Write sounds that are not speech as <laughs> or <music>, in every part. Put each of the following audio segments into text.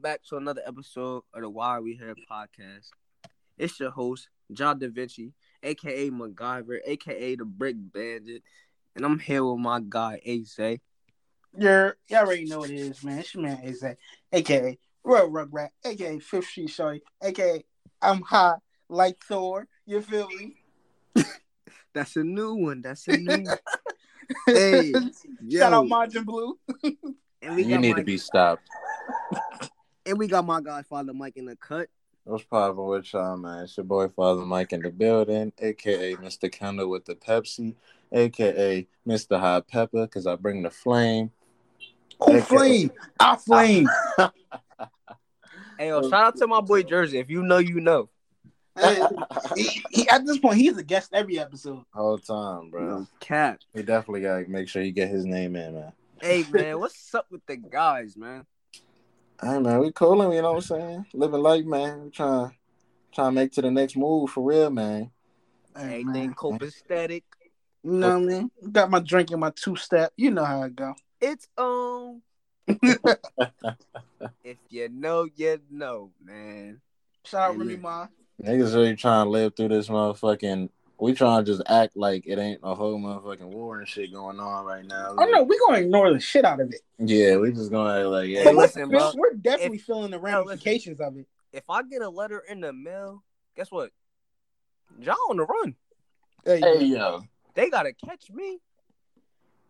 welcome back to another episode of the Why We Here podcast. It's your host, John Da Vinci, aka MacGyver, aka the Brick Bandit, and I'm here with my guy Aze. Yeah, y'all already know what it is, man. It's your man Aze, aka Royal Rugrat, aka Fifth Street Shorty, aka I'm high like Thor. You feel me? <laughs> That's a new one. That's a new one. <laughs> hey, Shout out yo. Margin Blue. And we You got need my, to be stopped. <laughs> and we got my guy Father Mike in the cut. What's poppin' with y'all, man? It's your boy Father Mike in the building, aka Mr. Kendall with the Pepsi, aka Mr. Hot Pepper, because I bring the flame. Oh, Okay. flame! I flame. <laughs> Hey yo, shout out to my boy Jersey. If you know, you know. Hey, he, he, at this point, he's a guest every episode. Whole time, bro. Cap. He definitely gotta make sure you get his name in, man. Hey man, what's up with the guys, man? Hey man, we coolin', you know what I'm saying? Living life, man. We trying trying to make to the next move for real, man. Hey, Everything man. copacetic. You know what I mean? Got my drink and my two step. You know how it go. It's on. Um, <laughs> if you know, you know, man. Shout out Yeah. Remy Ma. Niggas really trying to live through this motherfucking we trying to just act like it ain't a whole motherfucking war and shit going on right now. Oh no, we're gonna ignore the shit out of it. Yeah, we just gonna act like yeah. Hey, But we're, listen, bro. we're definitely If- feeling the listen. ramifications of it. If I get a letter in the mail, guess what? Y'all on the run. Hey, Hey yo. They gotta catch me.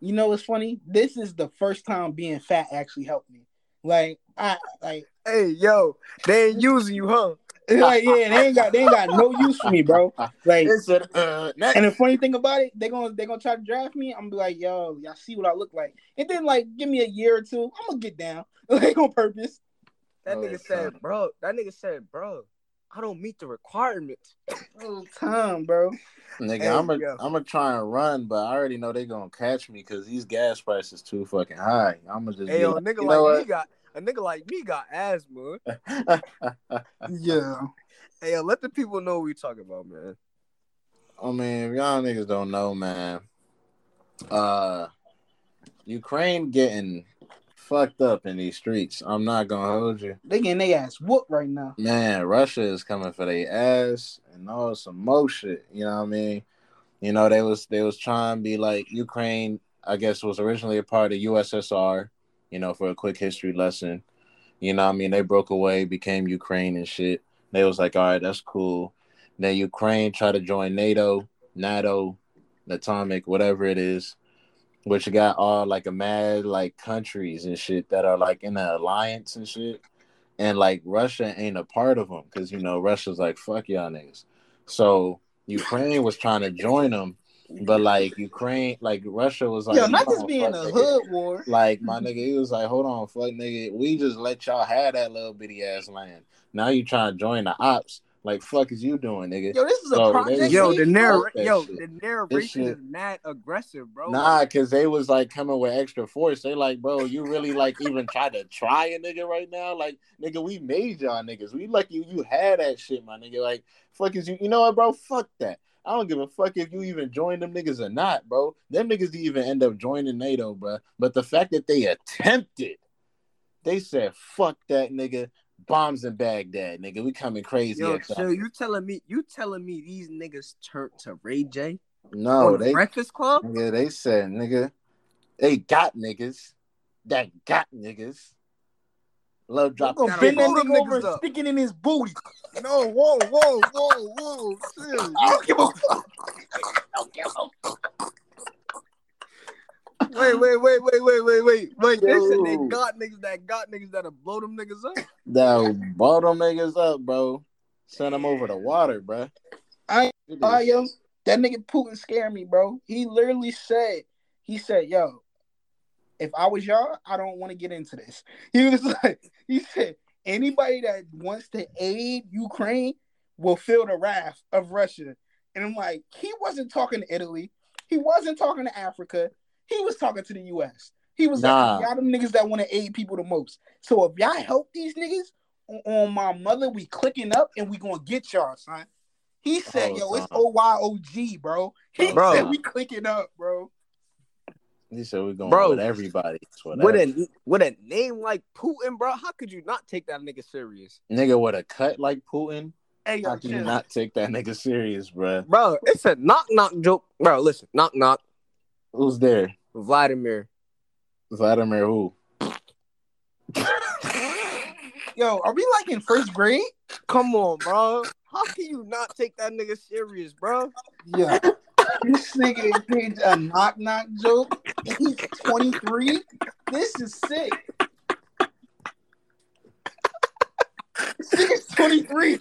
you know what's funny? This is the first time being fat actually helped me. Like I like Hey, yo, they ain't using you, huh? Like yeah, they ain't got they ain't got no use for me, bro. Like It said uh next. and the funny thing about it, they gonna they gonna try to draft me. I'm gonna be like, yo, y'all see what I look like. And then like give me a year or two, I'm gonna get down. <laughs> Like on purpose. That Oh, nigga it's said, fine. bro. That nigga said, bro. I don't meet the requirements. <laughs> Whole time, bro. Nigga, Hey, I'm gonna yo. I'm gonna try and run, but I already know they gonna catch me because these gas prices too fucking high. I'm gonna just Hey, be yo, a like, nigga you like know me got a nigga like me got asthma. what? <laughs> Yeah. Hey, yo, let the people know what we talking about, man. I mean, if y'all niggas don't know, man. Uh, Ukraine getting fucked up in these streets. I'm not gonna hold you, They getting their ass whooped right now. man. Russia is coming for their ass and all some more shit. You know what I mean? You know they was they was trying to be like Ukraine. I guess was originally a part of USSR. You know, for a quick history lesson. You know I mean? They broke away, became Ukraine and shit. They was like, all right, that's cool. Then Ukraine tried to join NATO, NATO, Atomic, whatever it is, which got all like a mad like countries and shit that are like in the alliance and shit. And like Russia ain't a part of them because you know Russia's like fuck y'all niggas. So Ukraine was trying to join them, but like Ukraine, like Russia was like, Yo, not just being a that." hood war. Like my nigga, he was like, "Hold on, fuck nigga, we just let y'all have that little bitty ass land. Now you trying to join the ops? Like fuck is you doing, nigga? Yo, this is a So, project. Yo, the narr- yo, shit. the narration is not aggressive, bro. Nah, cause they was like coming with extra force. They like, bro, you really like even try to try a nigga right now? Like, nigga, we made y'all niggas. We lucky you you had that shit, my nigga. Like, fuck is you? You know what, bro? Fuck that. I don't give a fuck if you even join them niggas or not, bro. Them niggas even end up joining NATO, bro. But the fact that they attempted, they said, fuck that nigga. Bombs in Baghdad, nigga. We coming crazy. Yo, so you telling me you telling me these niggas turned to Ray J no, they Breakfast Club? Yeah, they said, nigga, they got niggas that got niggas. Love drop. Gonna Gotta bend that nigga over and up. stick it in his booty. No, whoa, whoa, whoa, whoa, chill. I don't give a fuck. Don't give a fuck. Wait, wait, wait, wait, wait, wait, wait, wait. They said they got niggas that got niggas that'll blow them niggas up. That bought them niggas up, bro. Send them over the water, bro. I- Uh, yo, that nigga Putin scared me, bro. He literally said, he said, yo, if I was y'all, I don't want to get into this. <laughs> He was like, he said, anybody that wants to aid Ukraine will feel the wrath of Russia. And I'm like, he wasn't talking to Italy. He wasn't talking to Africa. He was talking to the US. He was Nah. like, y'all them niggas that want to aid people the most. So if y'all help these niggas on, on my mother, we clicking up and we gonna get y'all, son. He said, Oh, yo, it's. OYOG, bro. He Bro. said we clicking up, bro. He said we're going bro, with everybody. With a with a name like Putin, bro, how could you not take that nigga serious? Nigga with a cut like Putin. Hey, how can you not take that nigga serious, bro? Bro, it's a knock knock joke. Bro, listen, knock knock. Who's there? Vladimir. Vladimir who? <laughs> Yo, are we like in first grade? Come on, bro. How can you not take that nigga serious, bro? Yeah. This nigga did a knock knock joke. He's 23. This is sick. This 23.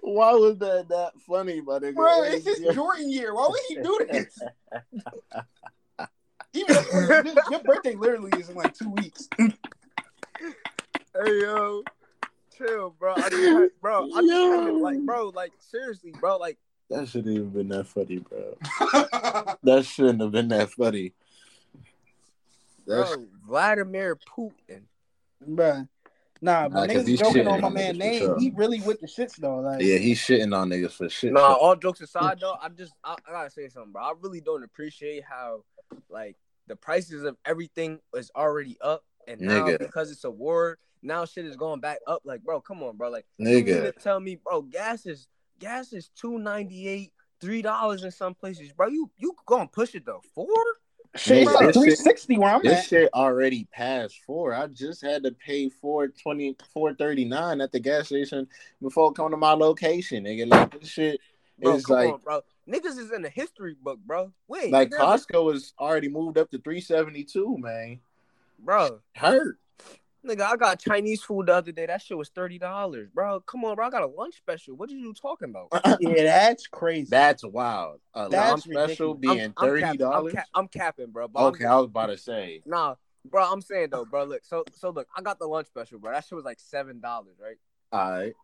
Why was that that funny, my nigga? Bro, it's his Jordan year. Why would he do this? <laughs> Even your, your birthday literally is in like two weeks. hey yo, chill, bro. I just, bro, I just like, bro, like seriously, bro, like that shouldn't even been that funny, bro. <laughs> that shouldn't have been that funny. That's... Bro, Vladimir Putin, bro. Nah, but nah, niggas joking on my man name. Sure. He really with the shits though. Like, yeah, he's shitting on niggas for shit. Nah, all jokes aside <laughs> though, I just I, I, gotta say something, bro. I really don't appreciate how like the prices of everything is already up, and now nigga. because it's a war, now shit is going back up. Like, bro, come on, bro. Like, nigga, you tell me, bro, gas is gas is two ninety eight, three dollars in some places, bro. You you gonna push it to four? Shit, yeah, three sixty where I'm this at. shit already passed four. I just had to pay four twenty four thirty nine at the gas station before coming to my location. Nigga, like this shit bro, is like, on, bro. Niggas is in the history book, bro. Wait, like Costco is already moved up to three seventy two, man. Bro, hurt. Nigga, I got Chinese food the other day. That shit was thirty dollars, bro. Come on, bro. I got a lunch special. What are you talking about? <laughs> yeah, that's crazy. That's wild. A that's lunch special being thirty dollars. I'm, I'm, I'm, capping, bro. okay, I was about to say. Nah, bro. I'm saying though, bro. Look, so so look, I got the lunch special, bro. That shit was like seven dollars, right? All right.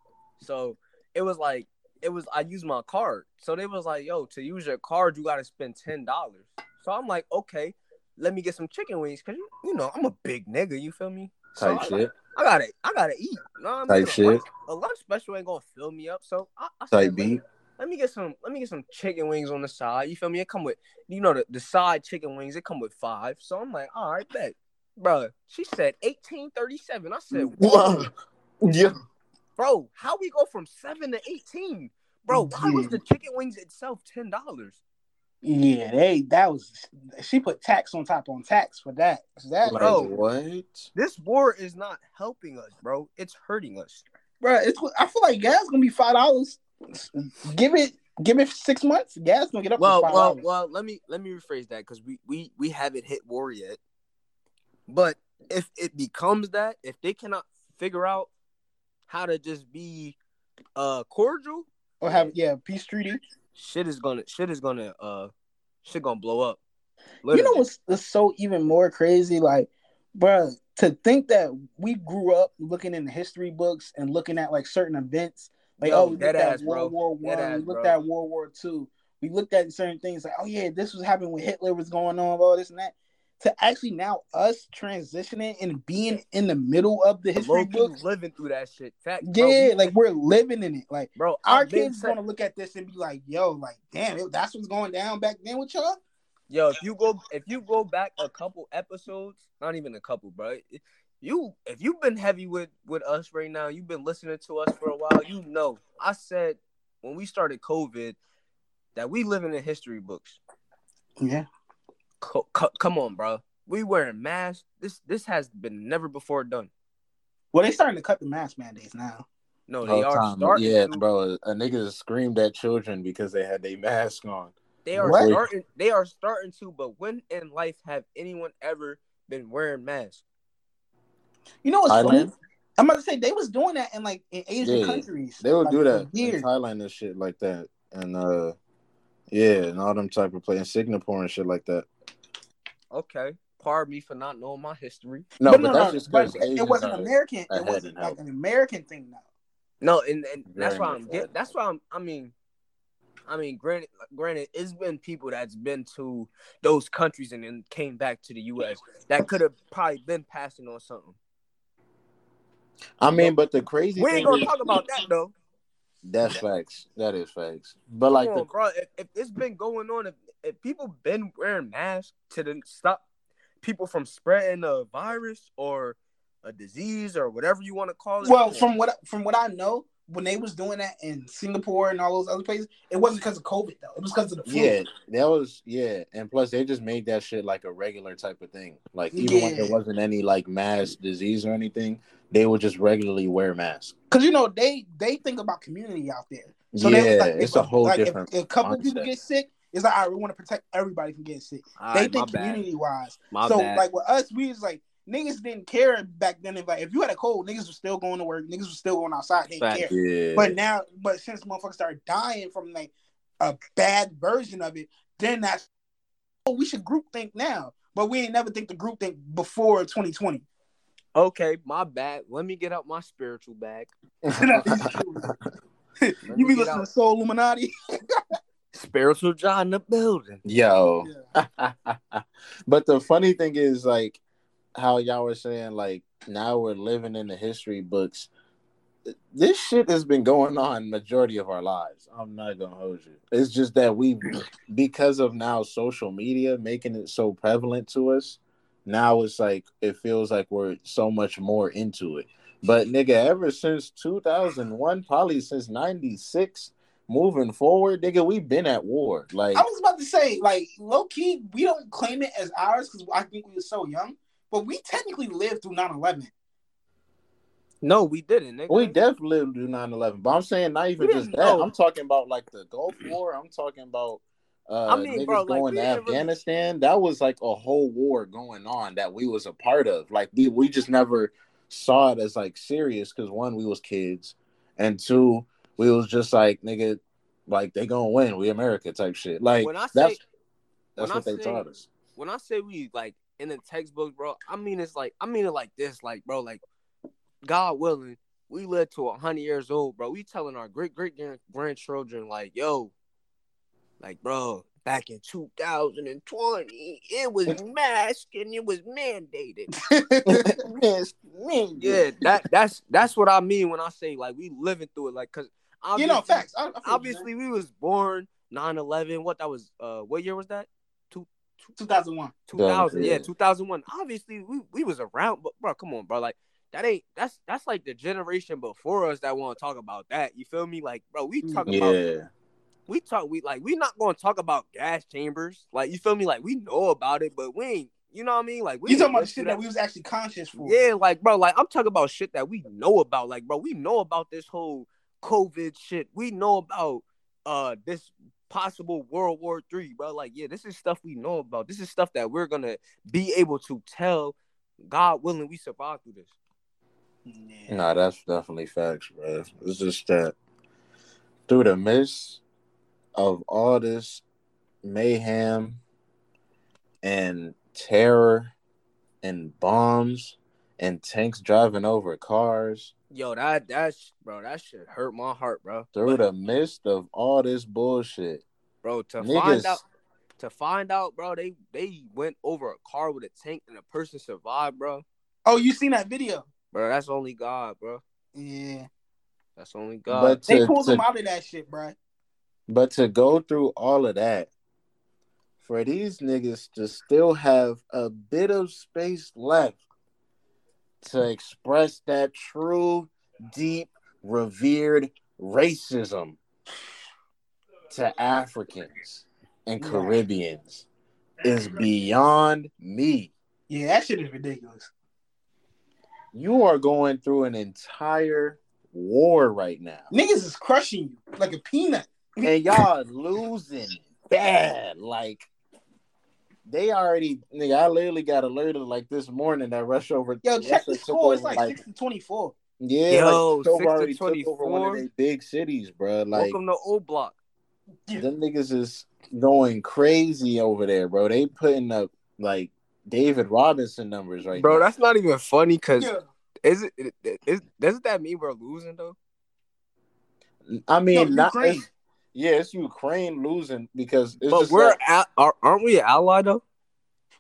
So it was like it was. I used my card, so they was like, "Yo, to use your card, you got to spend ten dollars." So I'm like, okay, let me get some chicken wings, cause you, you know I'm a big nigga. You feel me? Type so shit. I, I, gotta, I gotta eat. You know Type shit. A lunch, a lunch special ain't gonna fill me up. So I, I Type beat. Let me get some. Let me get some chicken wings on the side. You feel me? It come with, you know, the, the side chicken wings. It come with five. So I'm like, all right, bet, bro. She said eighteen thirty seven. I said, Whoa. yeah, bro. How we go from seven to eighteen, bro? Why was the chicken wings itself ten dollars? Yeah, they that was she put tax on top on tax for that. That like, bro, what? This war is not helping us, bro. It's hurting us, bro. It's I feel like gas gonna be five dollars. Give it, give it six months. Gas gonna get up. Well, well, well. Let me let me rephrase that because we we we haven't hit war yet. But if it becomes that, if they cannot figure out how to just be uh cordial or have yeah peace treaty shit is gonna shit is gonna uh shit gonna blow up. Literally. You know what's, what's so even more crazy? Like, bro, to think that we grew up looking in the history books and looking at like certain events, like Yo, oh, we looked at World War One, we looked bro. at World War Two, we looked at certain things like oh yeah, this was happening when Hitler was going on, all this and that to actually now us transitioning and being in the middle of the history books, living through that shit. Fact, yeah, bro, like we're living in it. Like, bro, our kids gonna look at this and be like, "Yo, like, damn, it, that's what's going down back then with y'all." Yo, if you go, if you go back a couple episodes, not even a couple, bro. You, if you've been heavy with with us right now, you've been listening to us for a while. You know, I said when we started COVID that we living in the history books. Yeah. Co- co- come on, bro. We wearing masks. This this has been never before done. Well, they starting to cut the mask mandates now. No, they are time. starting. Yeah, to. bro. A nigga screamed at children because they had their mask on. They are what? starting. They are starting to. But when in life have anyone ever been wearing masks? You know what's funny? I'm about to say they was doing that in like in Asian yeah, countries. They would like, do that in Thailand and shit like that, and uh, yeah, and all them type of playing Singapore and shit like that. Okay. Pardon me for not knowing my history. No, but, but no, that's no, just because it wasn't American. It wasn't like help. an American thing now. No, and, and that's why I'm get, that's why I'm I mean I mean granted granted it's been people that's been to those countries and then came back to the US that could have probably been passing on something. I mean, but the crazy we ain't gonna is, talk about that though. That's facts. That is facts. But like, on, the... bro, if, if, it's been going on, if if people been wearing masks to stop people from spreading a virus or a disease or whatever you want to call it. Well, from what from what I know, when they was doing that in Singapore and all those other places, it wasn't because of COVID though. It was because of the flu. Yeah, that was yeah, and plus they just made that shit like a regular type of thing. Like even yeah. when there wasn't any like mass disease or anything, they would just regularly wear masks. Cause you know they they think about community out there. So yeah, like, it's a whole like, different. If, if a couple concept. people get sick, it's like, all right, we want to protect everybody from getting sick. All they right, think community bad. wise. My so bad. like with us, we was like niggas didn't care back then. If like if you had a cold, niggas were still going to work. Niggas were still going outside. They didn't care. Yeah. But now, but since motherfuckers started dying from like a bad version of it, then that's oh we should group think now. But we ain't never think the group think before 2020. Okay, my bad. Let me get out my spiritual bag. <laughs> <laughs> you be listening to Soul Illuminati. <laughs> spiritual John in the building. Yo. Yeah. <laughs> but the funny thing is like how y'all were saying like now we're living in the history books. This shit has been going on majority of our lives. I'm not gonna hold you. It's just that we, because of now social media making it so prevalent to us, now it's like it feels like we're so much more into it. But nigga, ever since 2001, probably since 96, moving forward, nigga, we've been at war. Like I was about to say, like low key, we don't claim it as ours because I think we were so young but we technically lived through 9-11. No, we didn't. Nigga. We definitely lived through 9-11. But I'm saying not even just that. Know. I'm talking about like the Gulf War. I'm talking about uh, I mean, niggas bro, going to Afghanistan. Really... That was like a whole war going on that we was a part of. Like we we just never saw it as like serious because one, we was kids, and two, we was just like nigga, like they gonna win. We America type shit. Like when I say, that's that's what I they say, taught us. When I say we like in the textbook, bro. I mean, it's like I mean it like this, like bro, like God willing, we live to hundred years old, bro. We telling our great great grand grandchildren, like, yo, like, bro, back in 2020, it was <laughs> mask and it was <laughs> mandated. yeah, that that's that's what I mean when I say like we living through it, like, cause you know, facts. I, I obviously, we was born 9-11. What that was? Uh, what year was that? 2001. 2000, yeah, 2001. Obviously, we, we was around, but bro, come on, bro. Like that ain't that's that's like the generation before us that want to talk about that. You feel me? Like, bro, we talk yeah. about we talk we like we not going to talk about gas chambers. Like, you feel me? Like we know about it, but we ain't. You know what I mean? Like we you talking about shit that. that we was actually conscious for. Yeah, like bro, like I'm talking about shit that we know about. Like, bro, we know about this whole COVID shit. We know about uh this possible World War Three, bro. Like, yeah, this is stuff we know about. This is stuff that we're gonna be able to tell. God willing, we survive through this. Yeah. Nah, that's definitely facts, bro. It's just that through the midst of all this mayhem and terror and bombs and tanks driving over cars Yo, that that's bro, that shit hurt my heart, bro. Through but, the midst of all this bullshit, bro, to niggas... find out, to find out, bro, they they went over a car with a tank and a person survived, bro. Oh, you seen that video, bro? That's only God, bro. Yeah, that's only God. But to, they pulled to, them out of that shit, bro. But to go through all of that, for these niggas to still have a bit of space left to express that true, deep, revered racism to Africans and Caribbeans is beyond me. Yeah, that shit is ridiculous. You are going through an entire war right now. Niggas is crushing you like a peanut. and y'all losing bad. Like they already nigga, I literally got alerted like this morning that rush over. Yo, check the score. It's like, like six to twenty four. Yeah, Yo, like, six already to 24. took over one of their big cities, bro. Like, welcome to O'Block. Them niggas is going crazy over there, bro. They putting up like David Robinson numbers right now. bro. Now. That's not even funny because yeah. is it is doesn't that mean we're losing though? I mean, no, not. Yeah, it's Ukraine losing because but we're like, at, aren't we an ally though?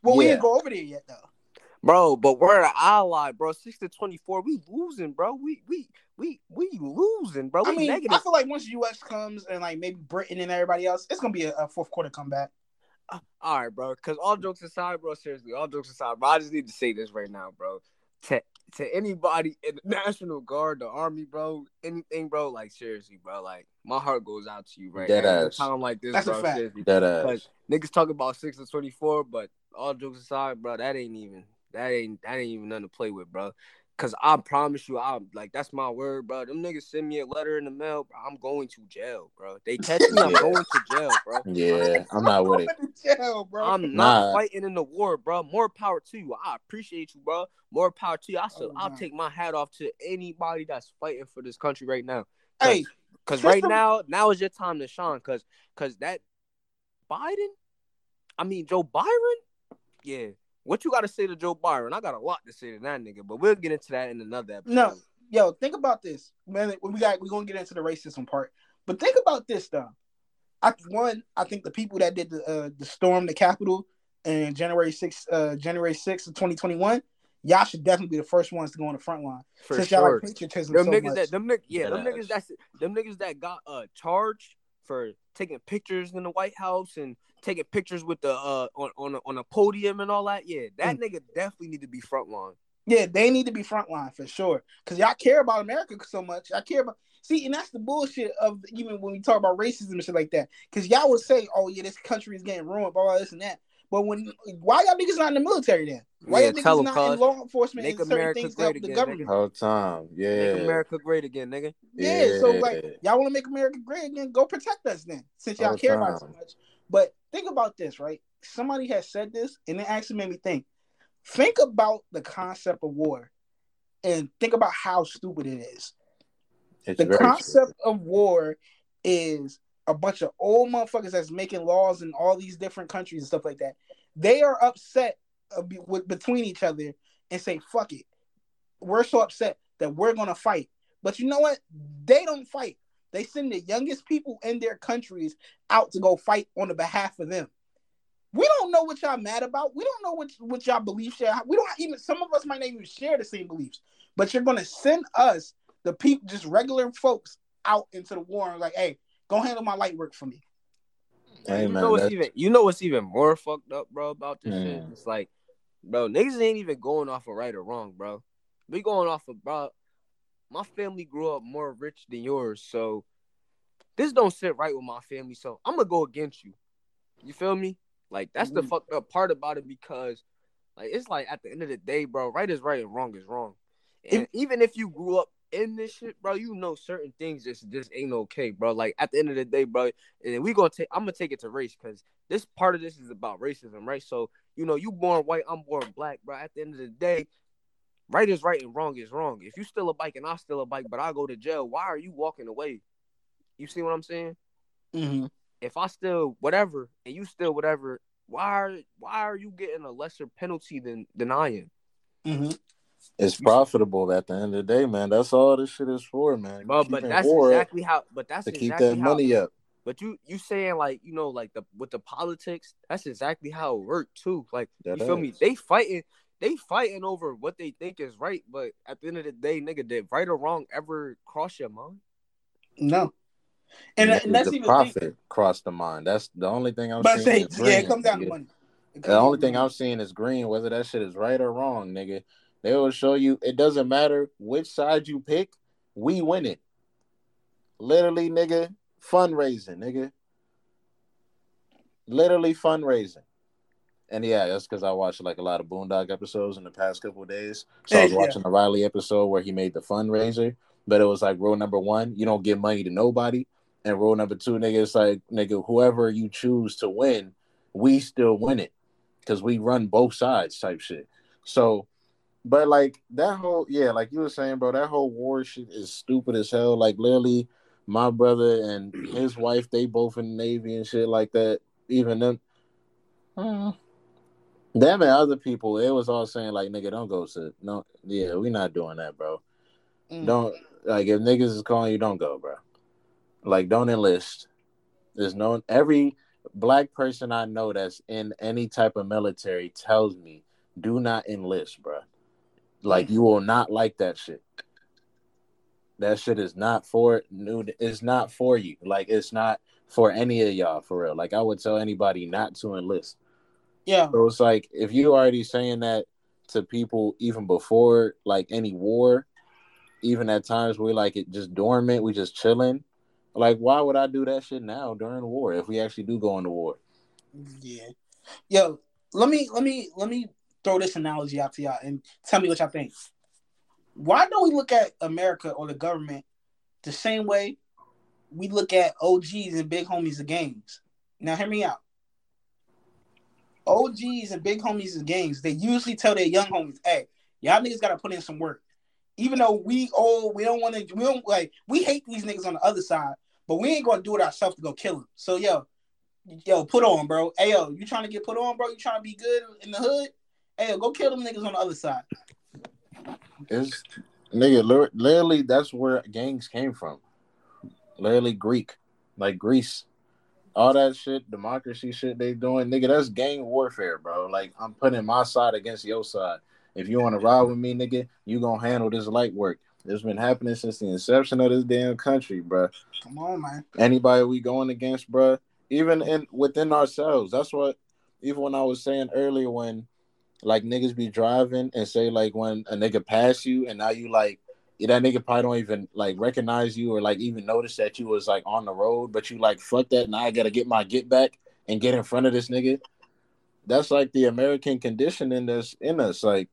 Well, yeah. we didn't go over there yet though. Bro, but we're an ally, bro. Six to twenty four, we losing, bro. We we we we losing, bro. We I mean, negative. I feel like once the U.S. comes and like maybe Britain and everybody else, it's gonna be a, a fourth quarter comeback. uh, all right, bro. Because all jokes aside, bro. Seriously, all jokes aside, bro. I just need to say this right now, bro. To to anybody in the <laughs> National Guard, the Army, bro, anything, bro. Like seriously, bro. Like my heart goes out to you right Dead now. Ass. Time like this, That's a fact. Seriously. Dead ass. Niggas talk about six to twenty four, but all jokes aside, bro, that ain't even that ain't that ain't even nothing to play with, bro. Cause I promise you, I'm like that's my word, bro. Them niggas send me a letter in the mail, bro. I'm going to jail, bro. They catch me, I'm <laughs> going to jail, bro. Yeah, I'm <laughs> not with it. Going to jail, bro. I'm not Nah. fighting in the war, bro. More power to you. I appreciate you, bro. More power to you. I still, Oh, I'll nah. take my hat off to anybody that's fighting for this country right now. Cause, hey, cause system- right now, now is your time to shine. Cause, cause that Biden, I mean Joe Byron, yeah. What you got to say to Joe Byron? I got a lot to say to that nigga, but we'll get into that in another episode. No, yo, think about this. Man, we got we're gonna get into the racism part. But think about this though. I one, I think the people that did the uh, the storm the Capitol in January 6th, uh January 6th of 2021, y'all should definitely be the first ones to go on the front line. for since y'all sure. like patriotism Them so niggas much. that them niggas, yeah, Dead them niggas that's them niggas that got uh charged for taking pictures in the White House and taking pictures with the uh on on a, on a podium and all that. Yeah, that nigga definitely need to be frontline. Yeah, they need to be frontline for sure. Cause y'all care about America so much. I care about see, and that's the bullshit of even when we talk about racism and shit like that. Cause y'all would say, "Oh yeah, this country is getting ruined," blah blah this and that. But when why y'all niggas not in the military then? Why Yeah, y'all tell niggas 'em, not in law enforcement Make and certain America things to help great the again, government? Whole time. Yeah. Make America great again, nigga. Yeah, so like y'all want to make America great again? Go protect us then, since y'all All care about so much. But think about this, right? Somebody has said this, and it actually made me think. Think about the concept of war, and think about how stupid it is. It's The very concept of war is a bunch of old motherfuckers that's making laws in all these different countries and stuff like that. They are upset uh, between each other and say, "Fuck it." We're so upset that we're gonna fight. But you know what? They don't fight. They send the youngest people in their countries out to go fight on the behalf of them. We don't know what y'all mad about. We don't know what what y'all beliefs share. We don't even. Some of us might not even share the same beliefs. But you're gonna send us, the people, just regular folks, out into the war and like, hey, go handle my light work for me. Hey, you man, know what's that's- even you know what's even more fucked up, bro, about this shit? Mm. It's like, bro, niggas ain't even going off of right or wrong, bro. We going off of bro. My family grew up more rich than yours, so this don't sit right with my family. So I'm gonna go against you. You feel me? Like that's the Mhm. fucked up part about it because, like, it's like at the end of the day, bro, right is right and wrong is wrong. And even if you grew up in this shit, bro, you know certain things just just ain't okay, bro. Like at the end of the day, bro, and we gonna take I'm gonna take it to race because this part of this is about racism, right? So you know, you born white, I'm born black, bro. At the end of the day, right is right and wrong is wrong. If you steal a bike and I steal a bike, but I go to jail, why are you walking away? You see what I'm saying? Mm-hmm. If I steal whatever and you steal whatever, why are why are you getting a lesser penalty than than I am? Mm-hmm. It's profitable at the end of the day, man. That's all this shit is for, man. Bro, but that's exactly how. But that's to keep exactly that how, money up. But you you saying like you know like the with the politics, that's exactly how it worked too. Like That you feel me? They fighting, they fighting over what they think is right. But at the end of the day, nigga, did right or wrong ever cross your mind? No. And, Nigga, and that's the even profit crossed the mind. That's the only thing I'm but seeing. say, yeah, it comes down to money. The only thing. I'm seeing is green, whether that shit is right or wrong, nigga. They will show you it doesn't matter which side you pick, we win it. Literally, nigga, fundraising, nigga. Literally fundraising. And yeah, that's because I watched like a lot of Boondock episodes in the past couple of days. So I was Yeah. watching the Riley episode where he made the fundraiser, but it was like rule number one, you don't give money to nobody. And rule number two, nigga, it's like, nigga, whoever you choose to win, we still win it. Cause we run both sides type shit. So, but like that whole, yeah, like you were saying, bro, that whole war shit is stupid as hell. Like literally, my brother and his wife, they both in the Navy and shit like that. Even them, Hmm. them and other people, it was all saying like, nigga, don't go to, no, yeah, we not doing that, bro. Mm. Don't like if niggas is calling you, don't go, bro. Like, don't enlist. There's no every black person I know that's in any type of military tells me, do not enlist, bro. Like, you will not like that shit. That shit is not for new. It's not for you. Like, it's not for any of y'all for real. Like I would tell anybody not to enlist. Yeah. So it's like if you already saying that to people even before like any war, even at times we like it just dormant, we just chilling. Like, why would I do that shit now during war if we actually do go into war? Yeah. Yo, let me let me let me throw this analogy out to y'all and tell me what y'all think. Why don't we look at America or the government the same way we look at OGs and big homies of gangs? Now hear me out. OGs and big homies of gangs, they usually tell their young homies, hey, y'all niggas gotta put in some work. Even though we all we don't want to we don't like we hate these niggas on the other side, but we ain't gonna do it ourselves to go kill them. So yo, yo, put on, bro. Hey yo, you trying to get put on, bro? You trying to be good in the hood? Hey, go kill them niggas on the other side. It's nigga, literally that's where gangs came from. Literally Greek, like Greece, all that shit, democracy shit they doing, nigga. That's gang warfare, bro. Like I'm putting my side against your side. If you want to ride with me, nigga, you gonna handle this light work. It's been happening since the inception of this damn country, bro. Come on, man. Anybody we going against, bro, even in within ourselves. That's what even when I was saying earlier when like niggas be driving and say like when a nigga pass you and now you like that nigga probably don't even like recognize you or like even notice that you was like on the road, but you like fuck that. Now I gotta get my get back and get in front of this nigga. That's like the American condition in this in us. Like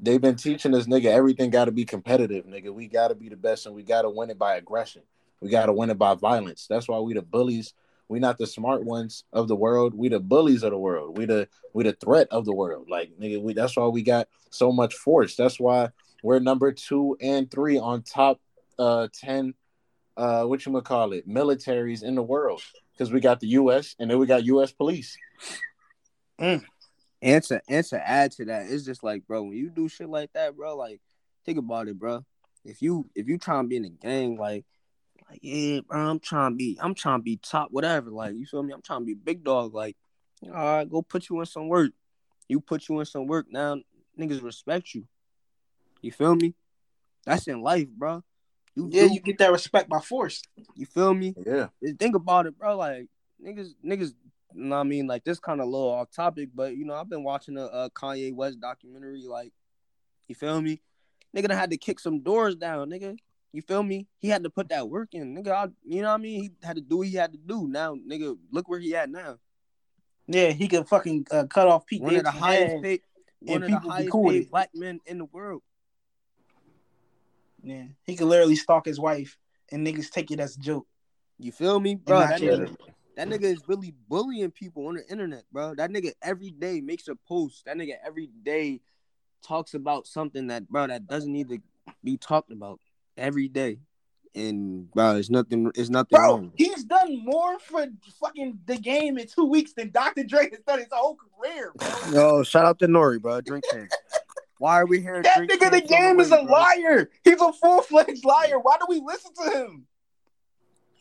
they've been teaching this nigga everything got to be competitive, nigga. We got to be the best and we got to win it by aggression. We got to win it by violence. That's why we the bullies. We not the smart ones of the world. We the bullies of the world. We the we the threat of the world. Like nigga, we that's why we got so much force. That's why we're number two and three on top uh ten uh what you call it militaries in the world because we got the U.S. and then we got U.S. police. Mm. And to and to add to that, it's just like, bro, when you do shit like that, bro, like think about it, bro. If you if you try to be in a gang, like, like yeah, bro, I'm trying to be, I'm trying to be top, whatever. Like, you feel me? I'm trying to be big dog. Like, all right, go put you in some work. You put you in some work now, niggas respect you. You feel me? That's in life, bro. You yeah, do, you get that respect by force. You feel me? Yeah. Think about it, bro. Like niggas, niggas you know what I mean? Like this kind of little off topic, but you know, I've been watching a, a Kanye West documentary. Like, you feel me? Nigga had to kick some doors down, nigga. You feel me? He had to put that work in, nigga. I, you know what I mean? He had to do what he had to do. Now, nigga, look where he at now. Yeah, he can fucking uh, cut off Pete. One of the highest paid, one of the highest paid black men in the world. Yeah, he can literally stalk his wife, and niggas take it as a joke. You feel me, bro? That nigga, that nigga is really bullying people on the internet, bro. That nigga every day makes a post. That nigga every day talks about something that, bro, that doesn't need to be talked about every day. And bro, it's nothing. It's nothing bro, wrong. He's done more for fucking the game in two weeks than Dr. Dre has done his whole career, bro. <laughs> Yo, shout out to N.O.R.E., bro. Drink champs. Why are we here? that nigga? The game is a bro? liar. He's a full fledged liar. Why do we listen to him?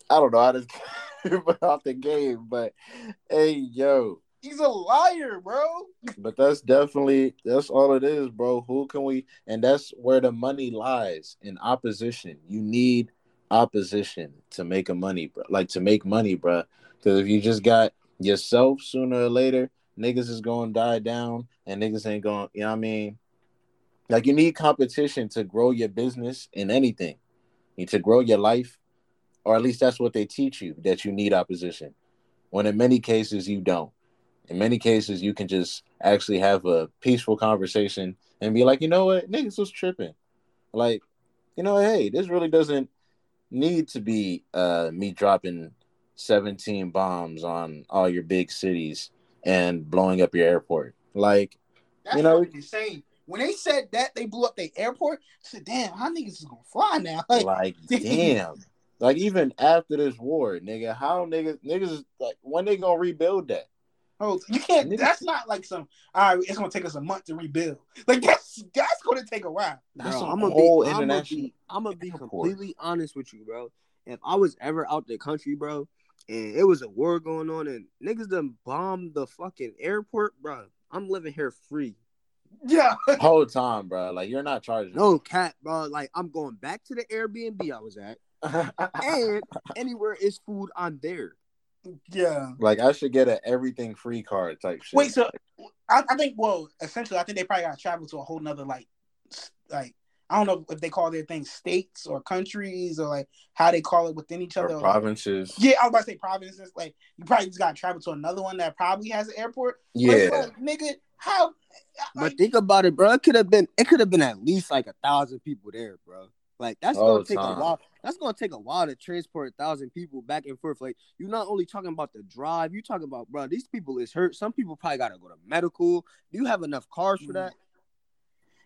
I don't know. I just <laughs> off the game, but hey, yo, he's a liar, bro. But that's definitely that's all it is, bro. Who can we? And that's where the money lies in opposition. You need opposition to make a money, bro. Like to make money, bro. Because if you just got yourself, sooner or later, niggas is gonna die down, and niggas ain't going. You know what I mean? Like you need competition to grow your business in anything. You need to grow your life or at least that's what they teach you that you need opposition when in many cases you don't in many cases you can just actually have a peaceful conversation and be like you know what? Niggas was tripping. Like you know hey this really doesn't need to be uh me dropping 17 bombs on all your big cities and blowing up your airport. Like that's you know insane. When they said that they blew up the airport I said damn how niggas is gonna fly now? Like, <laughs> like damn. Like even after this war, nigga, how niggas niggas like when they gonna rebuild that? Oh, you can't. Niggas, that's not like some. All right, it's gonna take us a month to rebuild. Like that's that's gonna take a while. That's bro, I'm gonna be, I'm gonna be, I'm gonna be completely honest with you, bro. If I was ever out the country, bro, and it was a war going on, and niggas done bombed the fucking airport, bro, I'm living here free. Yeah, <laughs> whole time, bro. Like you're not charging. No cat, bro. Like I'm going back to the Airbnb I was at <laughs> and anywhere is food, I'm there. Yeah. Like I should get a everything free card type shit. Wait, so I, I think well, essentially, I think they probably got to travel to a whole nother like, like I don't know if they call their things states or countries or like how they call it within each other. Or provinces. Like, yeah, I was about to say provinces. Like you probably just got to travel to another one that probably has an airport. Yeah, like, nigga, how? Like, but think about it, bro. It could have been. It could have been at least like a thousand people there, bro. Like that's gonna take time. a while. That's gonna take a while to transport a thousand people back and forth. Like you're not only talking about the drive, you're talking about, bro. These people is hurt. Some people probably gotta go to medical. Do you have enough cars for that?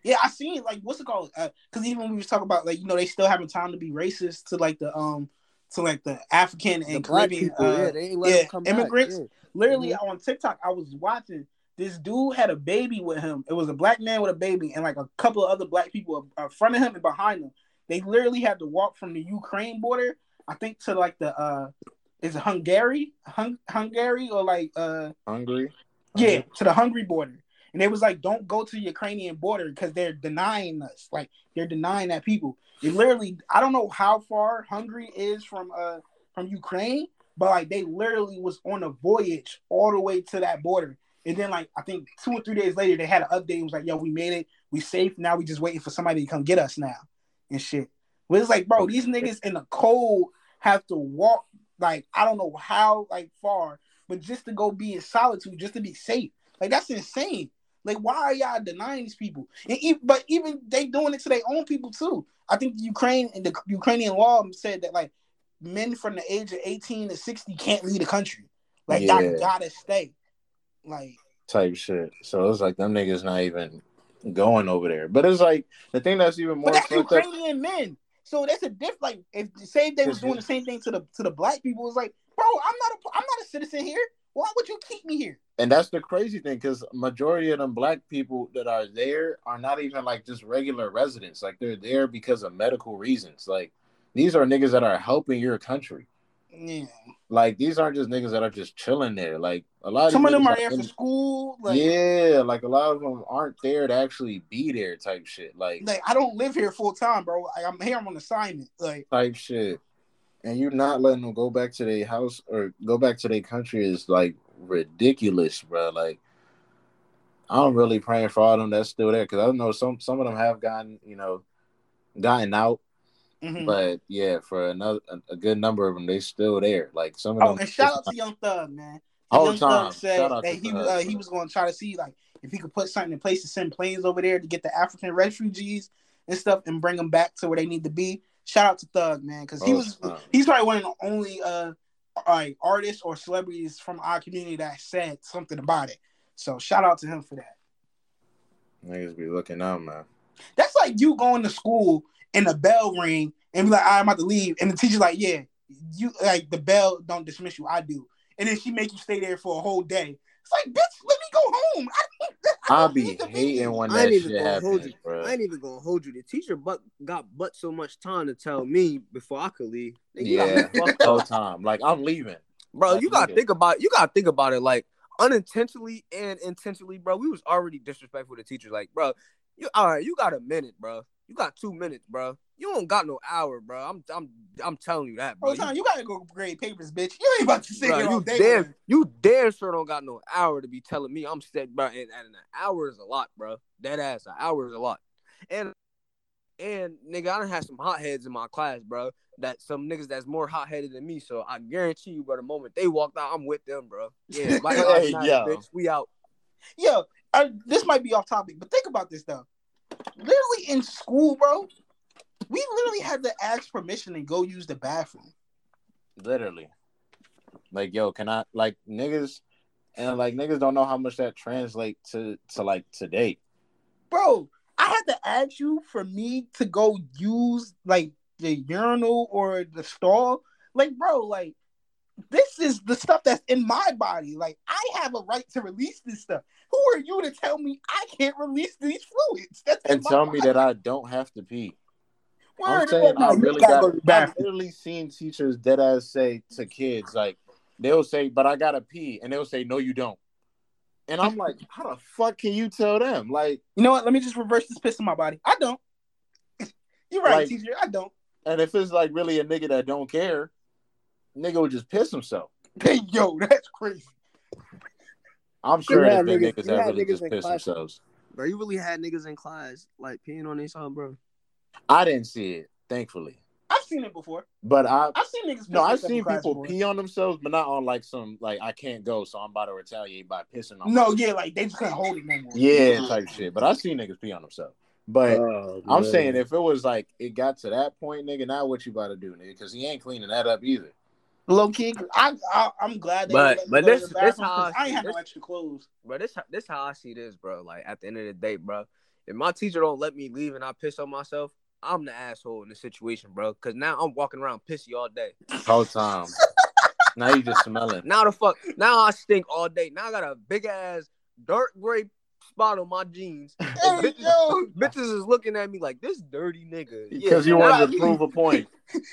Yeah, I seen like what's it called? Because uh, even when we was talking about like you know they still having time to be racist to like the um to like the African and the Caribbean people, uh, yeah, yeah immigrants. Yeah. Literally mm-hmm. on TikTok, I was watching this dude had a baby with him. It was a black man with a baby and like a couple of other black people in front of him and behind him. They literally had to walk from the Ukraine border, I think, to like the uh, is it Hungary, Hung- Hungary or like uh, Hungary? Yeah, to the Hungary border. And it was like, don't go to the Ukrainian border because they're denying us. Like they're denying that people. They literally, I don't know how far Hungary is from uh from Ukraine, but like they literally was on a voyage all the way to that border. And then like I think two or three days later, they had an update. It was like, yo, we made it. We safe. Now we just waiting for somebody to come get us now and shit. But it's like, bro, these niggas in the cold have to walk like I don't know how like far, but just to go be in solitude, just to be safe. Like that's insane. Like why are y'all denying these people? And even, but even they doing it to their own people too. I think the Ukraine and the Ukrainian law said that like men from the age of 18 to 60 can't leave the country. Like yeah. y'all gotta stay. Like type shit. So it's like them niggas not even going over there. But it's like the thing that's even more. But that's Ukrainian men. So that's a different. Like if say they was doing the same thing to the to the black people, it's like, bro, I'm not a I'm not a citizen here. Why would you keep me here? And that's the crazy thing, because majority of them black people that are there are not even like just regular residents. Like they're there because of medical reasons. Like these are niggas that are helping your country. Yeah. Like these aren't just niggas that are just chilling there. Like a lot some of, them are there for school. Like, yeah, like a lot of them aren't there to actually be there. Type shit. Like, like I don't live here full time, bro. I'm here. I'm on assignment. Like type shit. And you're not letting them go back to their house or go back to their country is like ridiculous, bro. Like I'm really praying for all them that's still there because I know some some of them have gotten you know gotten out Mm-hmm. But yeah, for another a, good number of them, they still there. Like some of oh, them. Oh, and shout out to Young Thug, man. Oh, Young Thug said that he uh, he was going to try to see like if he could put something in place to send planes over there to get the African refugees and stuff and bring them back to where they need to be. Shout out to Thug, man, because he oh, was he's probably one of the only uh like artists or celebrities from our community that said something about it. So shout out to him for that. Niggas be looking out, man. That's like you going to school and the bell ring and be like, I'm about to leave. And the teacher's like, yeah, you like the bell don't dismiss you. I do. And then she make you stay there for a whole day. It's like, bitch, let me go home. I, will be hating when that shit happens, bro. I ain't even gonna hold you. The teacher but got but so much time to tell me before I could leave. yeah, whole time. Like I'm leaving, bro. you gotta think about you gotta think about it like unintentionally and intentionally, bro. We was already disrespectful to teachers. Like, bro, you all right? You got a minute, bro. You got two minutes, bro. You don't got no hour, bro. I'm I'm I'm telling you that, bro. Whole time, you, you gotta go grade papers, bitch. You ain't about to sit bro, here all day. Damn, you damn sure don't got no hour to be telling me I'm sick, bro. And, and an hour is a lot, bro. That ass, an hour is a lot. And and nigga, I don't have some hotheads in my class, bro. That some niggas that's more hot headed than me. So I guarantee you, bro, the moment they walked out, I'm with them, bro. Yeah, like <laughs> hey, bitch, we out. Yo, I, this might be off topic, but think about this though literally in school, bro, we literally had to ask permission and go use the bathroom. Literally. Like, yo, can I like niggas and like niggas don't know how much that translate to to like today. Bro, I had to ask you for me to go use like the urinal or the stall. Like, bro, like this is the stuff that's in my body. Like, I have a right to release this stuff. Who are you to tell me I can't release these fluids? That's and tell body. me that I don't have to pee. Word I'm saying I really got. I've literally seen teachers dead ass say to kids like they'll say, "But I gotta pee," and they'll say, "No, you don't." And I'm like, how the fuck can you tell them? Like, you know what? Let me just reverse this piss in my body. I don't. <laughs> You're right, like, teacher. I don't. And if it's like really a nigga that don't care, nigga would just piss himself. <laughs> Hey, yo, that's crazy. I'm sure that niggas, niggas that really just piss themselves. Bro, you really had niggas in class like peeing on themselves, bro. I didn't see it, thankfully. I've seen it before. But I I've seen niggas No, I've seen people pee on themselves, but not on like some like I can't go, so I'm about to retaliate by pissing on No, myself. yeah, like they just can't hold it no more. Yeah, type shit. But I've seen niggas pee on themselves. But oh, I'm saying if it was like it got to that point, nigga, now what you about to do, nigga? Because he ain't cleaning that up either. Low key, I, I am glad. but but this this how I, I ain't have no extra clothes. But this this how I see this, bro. Like at the end of the day, bro. If my teacher don't let me leave and I piss on myself, I'm the asshole in the situation, bro. Cause now I'm walking around pissy all day. Whole time. now you just smelling. Now the fuck. Now I stink all day. Now I got a big ass dark gray spot on my jeans. <laughs> Hey, bitches, yo. bitches is looking at me like this dirty nigga. Because yeah, you wanted to prove a <laughs> point.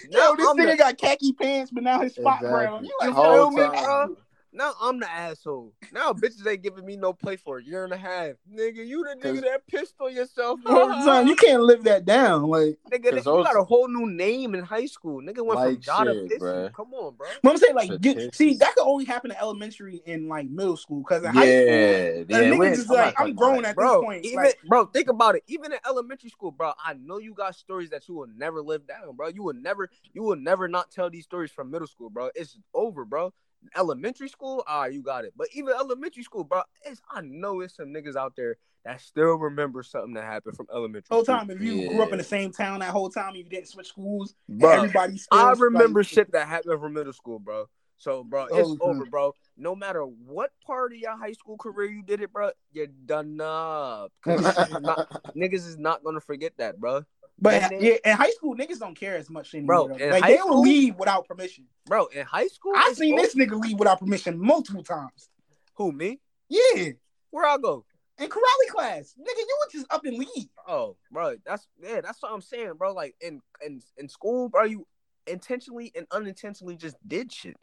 yo, this I'm nigga the... got khaki pants, but now his spot exactly. brown. You like, feel me, bro? Now I'm the asshole. Now bitches ain't giving me no play for a year and a half. Nigga, you the nigga that pissed on yourself. Son, <laughs> you can't live that down. Like nigga, you got a whole new name in high school. Nigga went like from God to pissy. Come on, bro. But I'm saying like get, see that could only happen in elementary and like middle school because in yeah, high school, yeah, niggas is like I'm grown at bro, this point. Even like, bro, think about it. Even in elementary school, bro, I know you got stories that you will never live down, bro. You will never, you will never not tell these stories from middle school, bro. It's over, bro elementary school, ah, you got it. But even elementary school, bro, it's I know it's some niggas out there that still remember something that happened from elementary. Whole school. time, if you yeah. grew up in the same town that whole time, you didn't switch schools. Bro, everybody. I remember shit that happened from middle school, bro. So, bro, it's oh, over, bro. No matter what part of your high school career you did it, bro, you're done up. <laughs> niggas is not gonna forget that, bro. But yeah, in high school, niggas don't care as much anymore. Bro, like they will leave without permission. Bro, in high school, I seen this nigga leave without permission multiple times. Who me? Yeah. Where I go? In karate class, nigga, you would just up and leave. Oh, bro, that's yeah, that's what I'm saying, bro. Like in in in school, bro, you intentionally and unintentionally just did shit.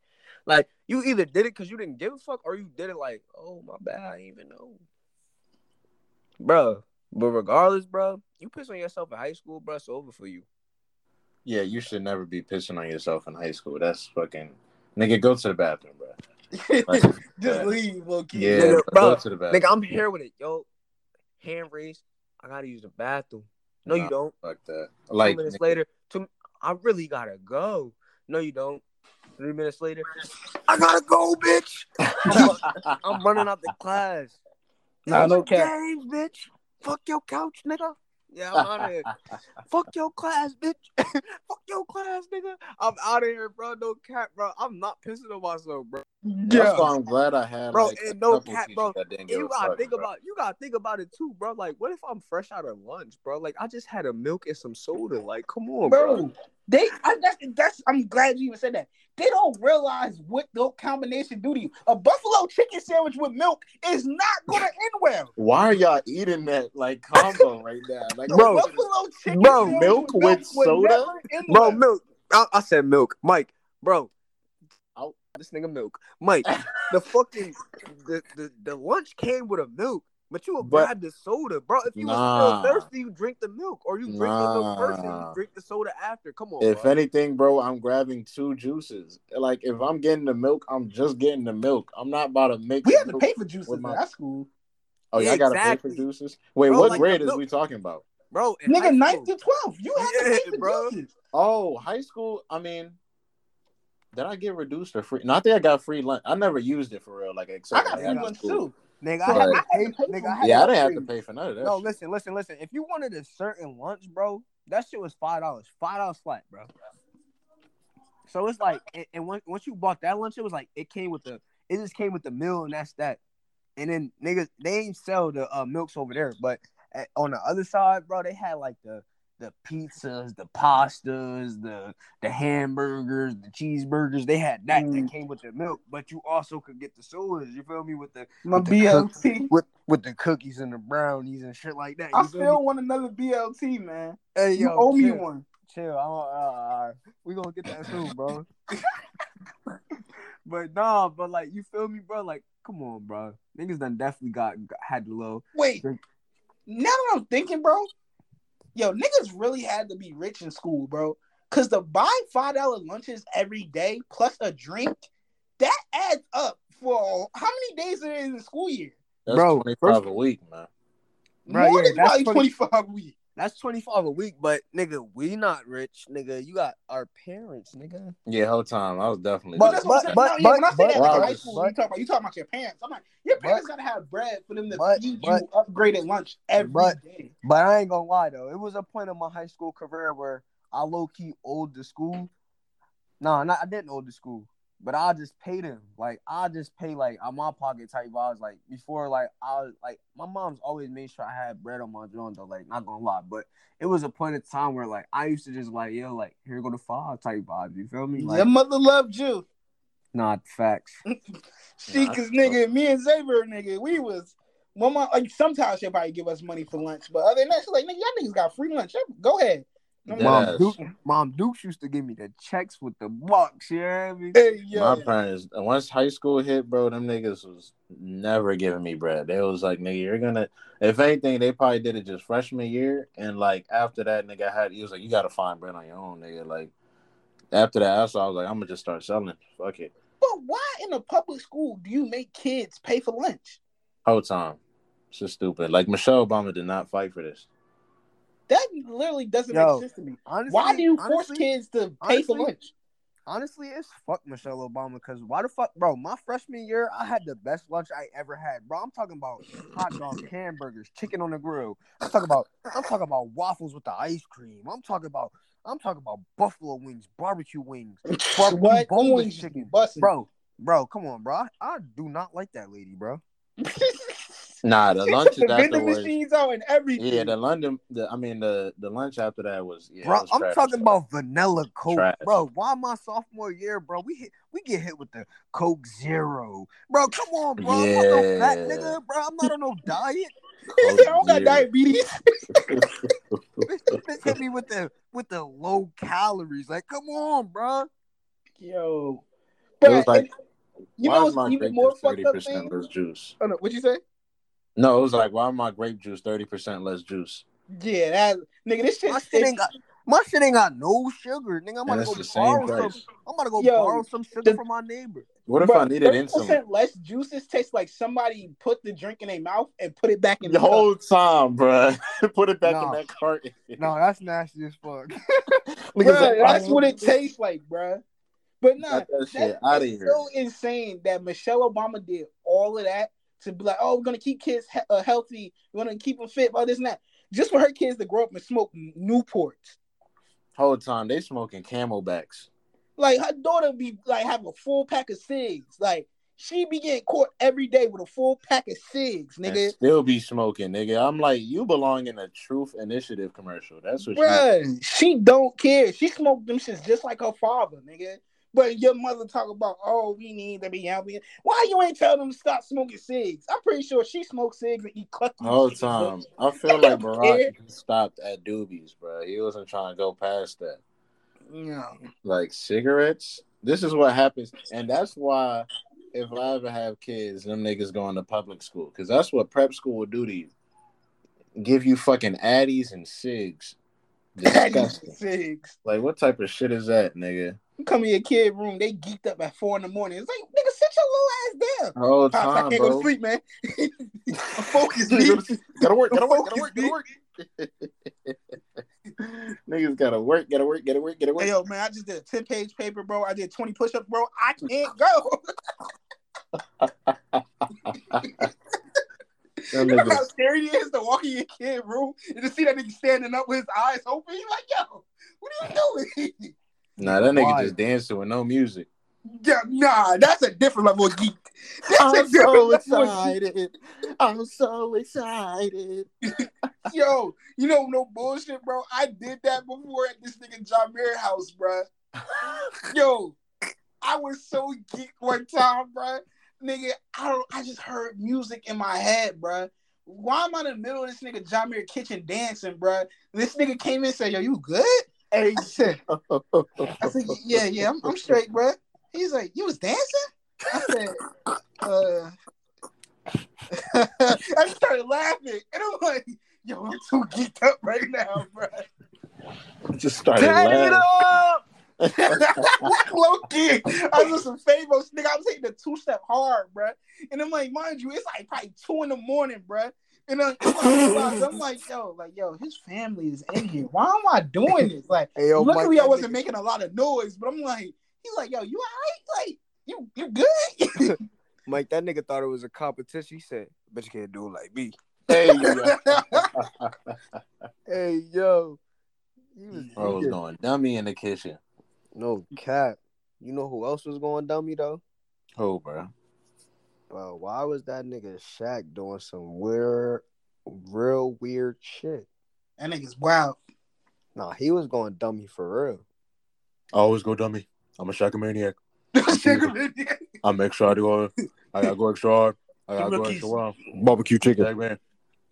Like you either did it because you didn't give a fuck, or you did it like, oh my bad, I didn't even know, bro. But regardless, bro, you piss on yourself in high school, bro, it's over for you. Yeah, you should never be pissing on yourself in high school. That's fucking nigga. Go to the bathroom, bro. <laughs> Like, Just leave, little kid. Yeah, nigga, bro, go to the bathroom. Nigga, I'm here with it, yo. Hand raised. I gotta use the bathroom. No, nah, you don't. Fuck that. Like two minutes nigga. later, two, I really gotta go. No, you don't. Three minutes later, I gotta go, bitch. I'm, <laughs> I'm running out the class. Nah, no cap. Games, bitch. Fuck your couch, nigga. Yeah, I'm out of here. <laughs> Fuck your class, bitch. <laughs> Fuck your class, nigga. I'm out of here, bro. No cap, bro. I'm not pissing on myself, bro. Yeah. That's why I'm glad I had, bro. Like, and no cap, bro. you gotta fuck, think bro. about, you gotta think about it too, bro. Like, what if I'm fresh out of lunch, bro? Like, I just had a milk and some soda. Like, come on, bro. bro. They, I, that's, that's. I'm glad you even said that. They don't realize what the combination do to you. A buffalo chicken sandwich with milk is not going to end well. Why are y'all eating that like combo right now? <laughs> Like, bro, buffalo chicken bro, milk with, milk soda, bro, milk. I, I, said milk, Mike, bro. I'll, this nigga milk, Mike. the fucking the, the the lunch came with a milk. But you would grab the soda, bro. If you nah. still thirsty, you drink the milk, or you drink nah. the milk first and you drink the soda after. Come on. If bro. anything, bro, I'm grabbing two juices. Like if I'm getting the milk, I'm just getting the milk. I'm not about to make. We have to pay for juices. My... That's cool. Oh, yeah, exactly. I gotta pay for juices. Wait, bro, what like grade is we talking about, bro? Nigga, ninth to twelve. You have yeah, to pay for bro. juices. Oh, high school. I mean, did I get reduced or free? No, I think I got free lunch. I never used it for real. Like, except I got free lunch too. Nigga, I had to pay. Nigga, I yeah, I didn't have to pay for none of that. No, listen, listen, listen. If you wanted a certain lunch, bro, that shit was five dollars. Five dollars flat, bro. So it's like, and, and once once you bought that lunch, it was like it came with the, it just came with the meal, and that's that. And then niggas, they ain't sell the uh, milks over there, but at, on the other side, bro, they had like the the pizzas, the pastas, the the hamburgers, the cheeseburgers. They had that mm. that came with the milk, but you also could get the sodas. You feel me with the my with BLT the with with the cookies and the brownies and shit like that. You I still me? want another BLT, man. Hey, you yo, owe chill, me one. Chill. I'm, uh, we gonna get that soon, bro. <laughs> but nah, but like you feel me, bro? Like, come on, bro. Niggas done definitely got, had the low. Wait. Drink. Now that I'm thinking, bro, yo, niggas really had to be rich in school, bro. Cause to buy five dollar lunches every day plus a drink, that adds up for how many days are in the school year? That's bro, 25 a week, man. Bro, More yeah, than probably 25 a week. That's 25 a week, but nigga, we not rich, nigga. You got our parents, nigga. Yeah, whole time. I was definitely But, but, but, but, yeah, when I say but, that like high school, you talk about you talking about your parents. I'm like, your parents gotta have bread for them to but, feed you upgraded lunch every but, day. But I ain't gonna lie though. It was a point of my high school career where I low key owed the school. No, not I didn't owe the school but I just paid them. Like I just pay like on my pocket type vibes. Like before, like I was like my mom's always made sure I had bread on my joint though. Like not gonna lie, but it was a point of time where like I used to just like yo like here go the five type vibes. You feel me? Like, Your mother loved you. Not facts. <laughs> she nah, cause nigga, me and Xavier, nigga, we was. Mama, like sometimes she'll probably give us money for lunch, but other than that, she's like, nigga, y'all niggas got free lunch. Go ahead. Mom Duke, Mom Dukes used to give me the checks with the bucks. You know I mean? hey, yeah. My parents, once high school hit, bro, them niggas was never giving me bread. They was like, nigga, you're gonna. If anything, they probably did it just freshman year, and like after that, nigga had he was like, you gotta find bread on your own, nigga. Like after that, so I was like, I'm gonna just start selling. Fuck it. But why in a public school do you make kids pay for lunch? Whole time. It's just stupid. Like Michelle Obama did not fight for this. That literally doesn't Yo, make sense to me. Honestly, why do you force honestly, kids to pay honestly, for lunch? Honestly, it's fuck Michelle Obama because why the fuck, bro? My freshman year, I had the best lunch I ever had, bro. I'm talking about hot dogs, <laughs> hamburgers, chicken on the grill. I'm talking about, I'm talking about waffles with the ice cream. I'm talking about, I'm talking about buffalo wings, barbecue wings, <laughs> barbecue what boneless chicken, bro. Bro, come on, bro. I, I do not like that lady, bro. <laughs> Nah, the <laughs> lunch the vending machines out and everything. Yeah, the London. The I mean the the lunch after that was. Yeah, bro, was I'm talking about vanilla Coke, trash. bro. Why my sophomore year, bro? We hit we get hit with the Coke Zero, bro. Come on, bro. Yeah. I'm not no fat nigga, bro. I'm not on no diet. <laughs> I don't got diabetes. <laughs> bitch hit me with the with the low calories. Like, come on, bro. Yo, but it was like, you know, what's even more fucked up thing. Less juice. Oh no, what'd you say? No, it was like, why am my grape juice thirty percent less juice? Yeah, that nigga, this shit. My shit ain't got, my shit ain't got no sugar, nigga. I'm gonna go borrow some. I'm gonna go Yo, borrow some sugar the, from my neighbor. What if bro, I needed insulin? Less juices taste like somebody put the drink in their mouth and put it back in the, the whole time, bro. <laughs> put it back no. in that carton. no, <laughs> that's nasty as fuck. <laughs> bro, that's what it tastes like, bro. But nah, that shit out of here. so insane that Michelle Obama did all of that to be like, oh, we're gonna keep kids he- uh, healthy, we're gonna keep them fit, all this and that, just for her kids to grow up and smoke Newports. Whole time they smoking Camelbacks. Like her daughter be like have a full pack of cigs. Like she be getting caught every day with a full pack of cigs, nigga. And still be smoking, nigga. I'm like, you belong in a Truth Initiative commercial. That's what. Bruh, she don't care. She smoked them shits just like her father, nigga. But your mother talk about, oh, we need to be healthy. Why you ain't tell them to stop smoking cigs? I'm pretty sure she smokes cigs and eat cookies. Whole time. I feel like Barack stopped at doobies, bro. He wasn't trying to go past that. No. Like cigarettes. This is what happens, and that's why if I ever have kids, them niggas going to public school because that's what prep school will do to you. Give you fucking addies and cigs. Disgusting. <laughs> Like what type of shit is that, nigga? come in your kid room, they geeked up at four in the morning. It's like, nigga, sit your little ass down. Oh, time, I can't bro. go to sleep, man. <laughs> <laughs> I'm focused, gotta work, gotta work, gotta work, gotta work. Niggas gotta work, gotta work, gotta work, gotta work. Hey, yo, man, I just did a 10 page paper, bro. I did 20 push ups, bro. I can't go. You know how scary it is to walk in your kid room and to see that nigga standing up with his eyes open? You like, yo, what are you doing? <laughs> Nah, that nigga just dancing with no music. Yeah, nah, that's a different level of geek. That's I'm so excited. I'm so excited. <laughs> Yo, you know no bullshit, bro. I did that before at this nigga John Mayer house, bro. <laughs> Yo, I was so geek one time, bro. Nigga, I don't. I just heard music in my head, bro. Why am I in the middle of this nigga John Mayer kitchen dancing, bro? This nigga came in and said, "Yo, you good?" And he said, I said, yeah, yeah, I'm, I'm straight, bro. He's like, you was dancing? I said, uh, <laughs> I started laughing. And I'm like, yo, I'm too geeked up right now, bro. I just started Turn laughing. it up! <laughs> Low key, I was some famous nigga. I was hitting the two step hard, bro. And I'm like, mind you, it's like probably two in the morning, bro. And uh, I'm, I'm <laughs> like, yo, like, yo, his family is in here. Why am I doing this? Like, hey, yo, luckily Mike, I wasn't nigga... making a lot of noise, but I'm like, he's like, yo, you alright? Like, you you good? <laughs> Mike, that nigga thought it was a competition. He said, "Bet you can't do it like me." Hey, yo. hey, yo. He was, Bro was going dummy in the kitchen. No cap. You know who else was going dummy though? Who, bro? Bro, why was that nigga Shaq doing some weird, real weird shit? That nigga's wild. Nah, he was going dummy for real. I always go dummy. I'm a Shaq maniac. I'm extra hard to go. I gotta go extra hard. I gotta go extra well. Barbecue chicken. Shaq, man.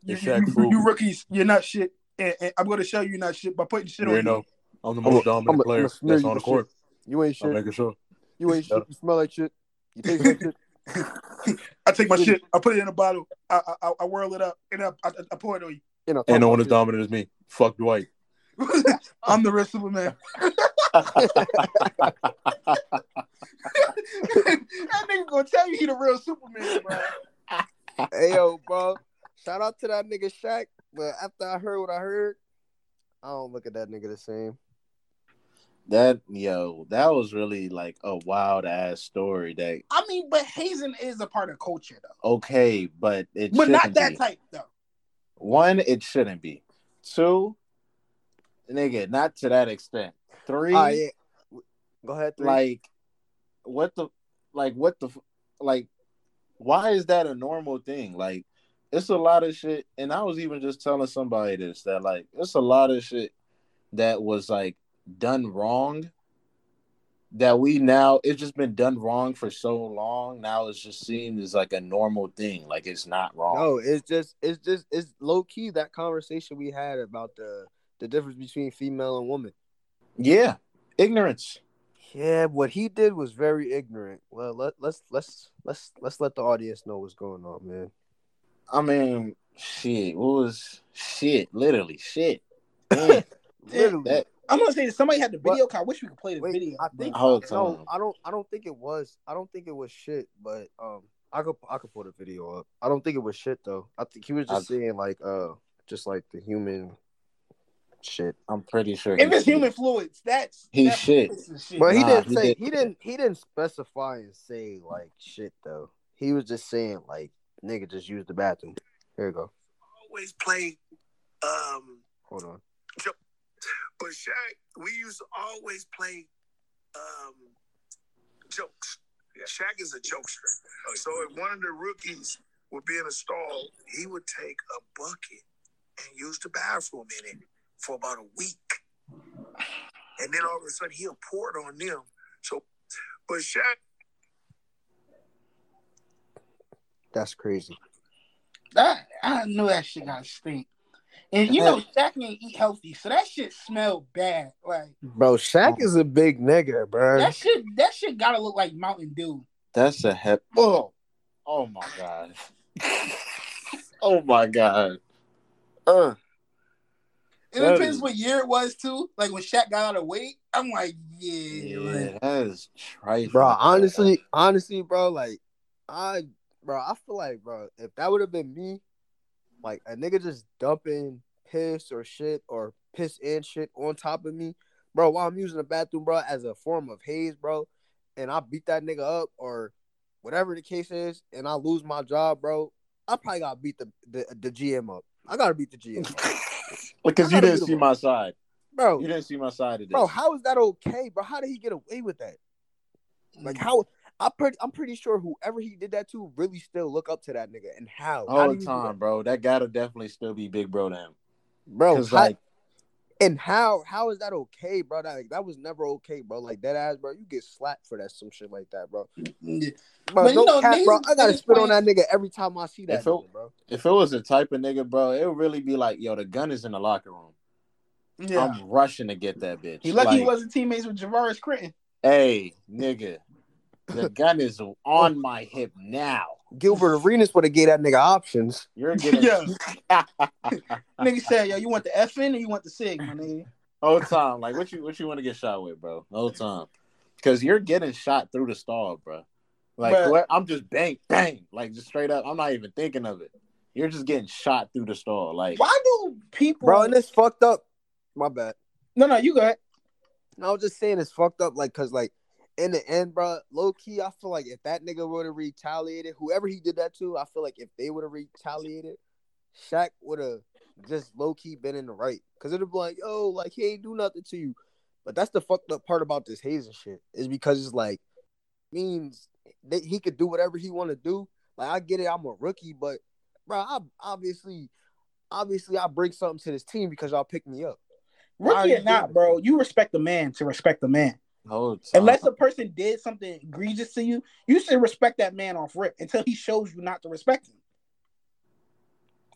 You, you, you, rookies, you're not shit. And, and, I'm gonna show you not shit by putting shit you on know, I'm the most I'm dominant a, player that's on the court. You ain't shit. I'm making sure. You ain't shit. You smell like shit. You taste like shit. <laughs> I take my shit, I put it in a bottle, I I, I whirl it up, and I, I, I pour it on you. you know, Ain't no one as dominant as me. Fuck Dwight. <laughs> I'm the rest of the man. that nigga gonna tell you he the real Superman, bro. <laughs> hey yo, bro. Shout out to that nigga Shaq. But after I heard what I heard, I don't look at that nigga the same. That yo, that was really like a wild ass story. That I mean, but hazing is a part of culture, though. Okay, but it but not that be. type though. One, it shouldn't be. Two, nigga, not to that extent. Three, uh, yeah. go ahead. Three. Like, what the, like, what the, like, why is that a normal thing? Like, it's a lot of shit, and I was even just telling somebody this that like it's a lot of shit that was like done wrong that we now it's just been done wrong for so long now it's just seen as like a normal thing like it's not wrong no it's just it's just it's low key that conversation we had about the the difference between female and woman yeah ignorance yeah what he did was very ignorant well let, let's let's let's let's let the audience know what's going on man I mean, shit. What was shit? Literally, shit. <laughs> literally. That, I'm gonna say that somebody had the video. Call. I wish we could play the Wait, video. I think. No, I don't. I don't think it was. I don't think it was shit. But um, I could. I could pull the video up. I don't think it was shit though. I think he was just I, saying like uh, just like the human shit. I'm pretty sure. If it's shit. human fluids, that's he shit. shit. But he nah, didn't he say did. he didn't he didn't specify and say like shit though. He was just saying like nigga just use the bathroom. Here you go. Always play. Um, Hold on. But Shaq, we used to always play um, jokes. Yeah. Shaq is a jokester. So if one of the rookies would be in a stall, he would take a bucket and use the bathroom in it for about a week. And then all of a sudden he'll pour it on them. So, but Shaq That's crazy. That I knew that shit got stink. And you know Shaq ain't eat healthy, so that shit smell bad. Like Bro, Shaq is a big nigga, bro. That shit that shit gotta look like Mountain Dew. That's a hep oh oh my god. <laughs> oh my god. Uh it that depends is... what year it was too. Like when Shaq got out of weight, I'm like, yeah, yeah that is trifling. Bro, honestly, honestly, bro, like I bro, I feel like, bro, if that would have been me, like a nigga just dumping piss or shit or piss and shit on top of me, bro, while I'm using the bathroom, bro, as a form of haze, bro, and I beat that nigga up or whatever the case is, and I lose my job, bro, I probably gotta beat the the, the GM up. I gotta beat the GM <laughs> because you didn't see my side, bro. You didn't see my side of this, bro. How is that okay, bro? How did he get away with that? Like mm. how I pretty, I'm pretty sure whoever he did that to really still look up to that nigga. And how? All how the time, bro. That gotta definitely still be big bro to him, bro. How, like, and how how is that okay, bro? That like, that was never okay, bro. Like that ass, bro. You get slapped for that, some shit like that, bro. Yeah. Bro, but, no know, cap, bro. I gotta spit on that nigga every time I see that, if it, nigga, bro. If it was the type of nigga, bro, it would really be like, yo, the gun is in the locker room. Yeah. I'm rushing to get that bitch. He lucky like, he wasn't teammates with Javaris Crittenton. Hey, nigga, the gun is on oh. my hip now. Gilbert Arenas would have gave that nigga options. You're getting yeah. <laughs> nigga said, yo, you want the FN or you want the SIG, my nigga? whole time. Like what you what you want to get shot with, bro? whole time. Because you're getting shot through the stall, bro. Like but, I'm just bang, bang, like just straight up. I'm not even thinking of it. You're just getting shot through the stall. Like why do people Bro, and it's fucked up. My bad. No, no, you go ahead. I was just saying it's fucked up, like, cause like in the end, bro, low key, I feel like if that nigga would have retaliated, whoever he did that to, I feel like if they would have retaliated, Shaq would have just low key been in the right. Cause it'd be like, yo, like he ain't do nothing to you. But that's the fucked up part about this hazing shit is because it's like means that he could do whatever he want to do. Like I get it, I'm a rookie, but bro, I obviously, obviously, I bring something to this team because y'all pick me up. Rookie or not, bro, you respect the man to respect the man. Oh, Unless a person did something egregious to you, you should respect that man off rip until he shows you not to respect him.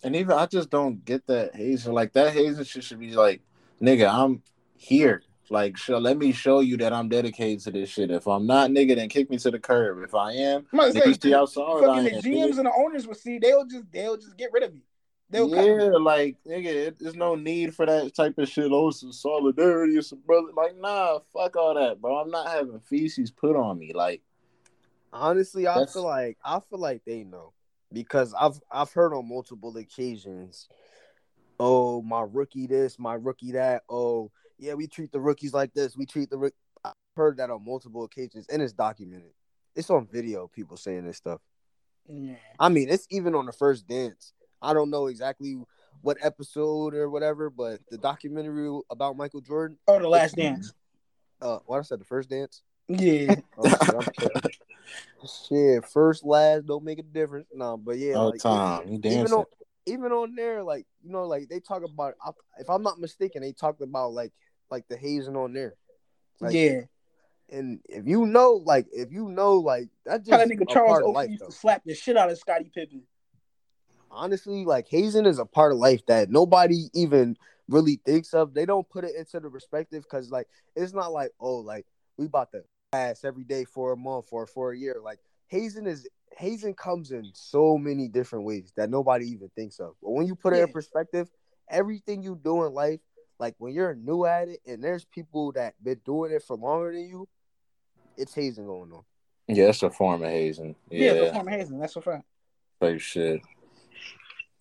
And even I just don't get that hazing. Like that hazing shit should be like, nigga, I'm here. Like, show, let me show you that I'm dedicated to this shit. If I'm not, nigga, then kick me to the curb. If I am, I say, see how sorry I am. The GMs and the owners will see. They'll just they'll just get rid of me. They'll yeah, like nigga, it, there's no need for that type of shit. Oh, some solidarity or some brother. Like, nah, fuck all that, bro. I'm not having feces put on me. Like, honestly, I feel like I feel like they know because I've I've heard on multiple occasions. Oh, my rookie this, my rookie that. Oh, yeah, we treat the rookies like this. We treat the rook. I've heard that on multiple occasions, and it's documented. It's on video. People saying this stuff. Yeah. I mean, it's even on the first dance. I don't know exactly what episode or whatever, but the documentary about Michael Jordan. Oh, the Last Dance. Uh, what I said, the first dance. Yeah. <laughs> oh, shit, first, last, don't make a difference. No, but yeah. Oh, like, Tom, you dancing. Even on, even on there, like you know, like they talk about. If I'm not mistaken, they talked about like like the hazing on there. Like, yeah. And if you know, like, if you know, like, that just nigga Charles Oakley used to slap the shit out of Scottie Pippen. Honestly, like hazing is a part of life that nobody even really thinks of. They don't put it into the perspective because, like, it's not like, oh, like we about to pass every day for a month or for a year. Like hazing is hazing comes in so many different ways that nobody even thinks of. But when you put yeah. it in perspective, everything you do in life like when you're new at it and there's people that been doing it for longer than you, it's hazing going on. Yeah, it's a form of hazing. Yeah, yeah it's a form of hazing. That's a fact. Like shit.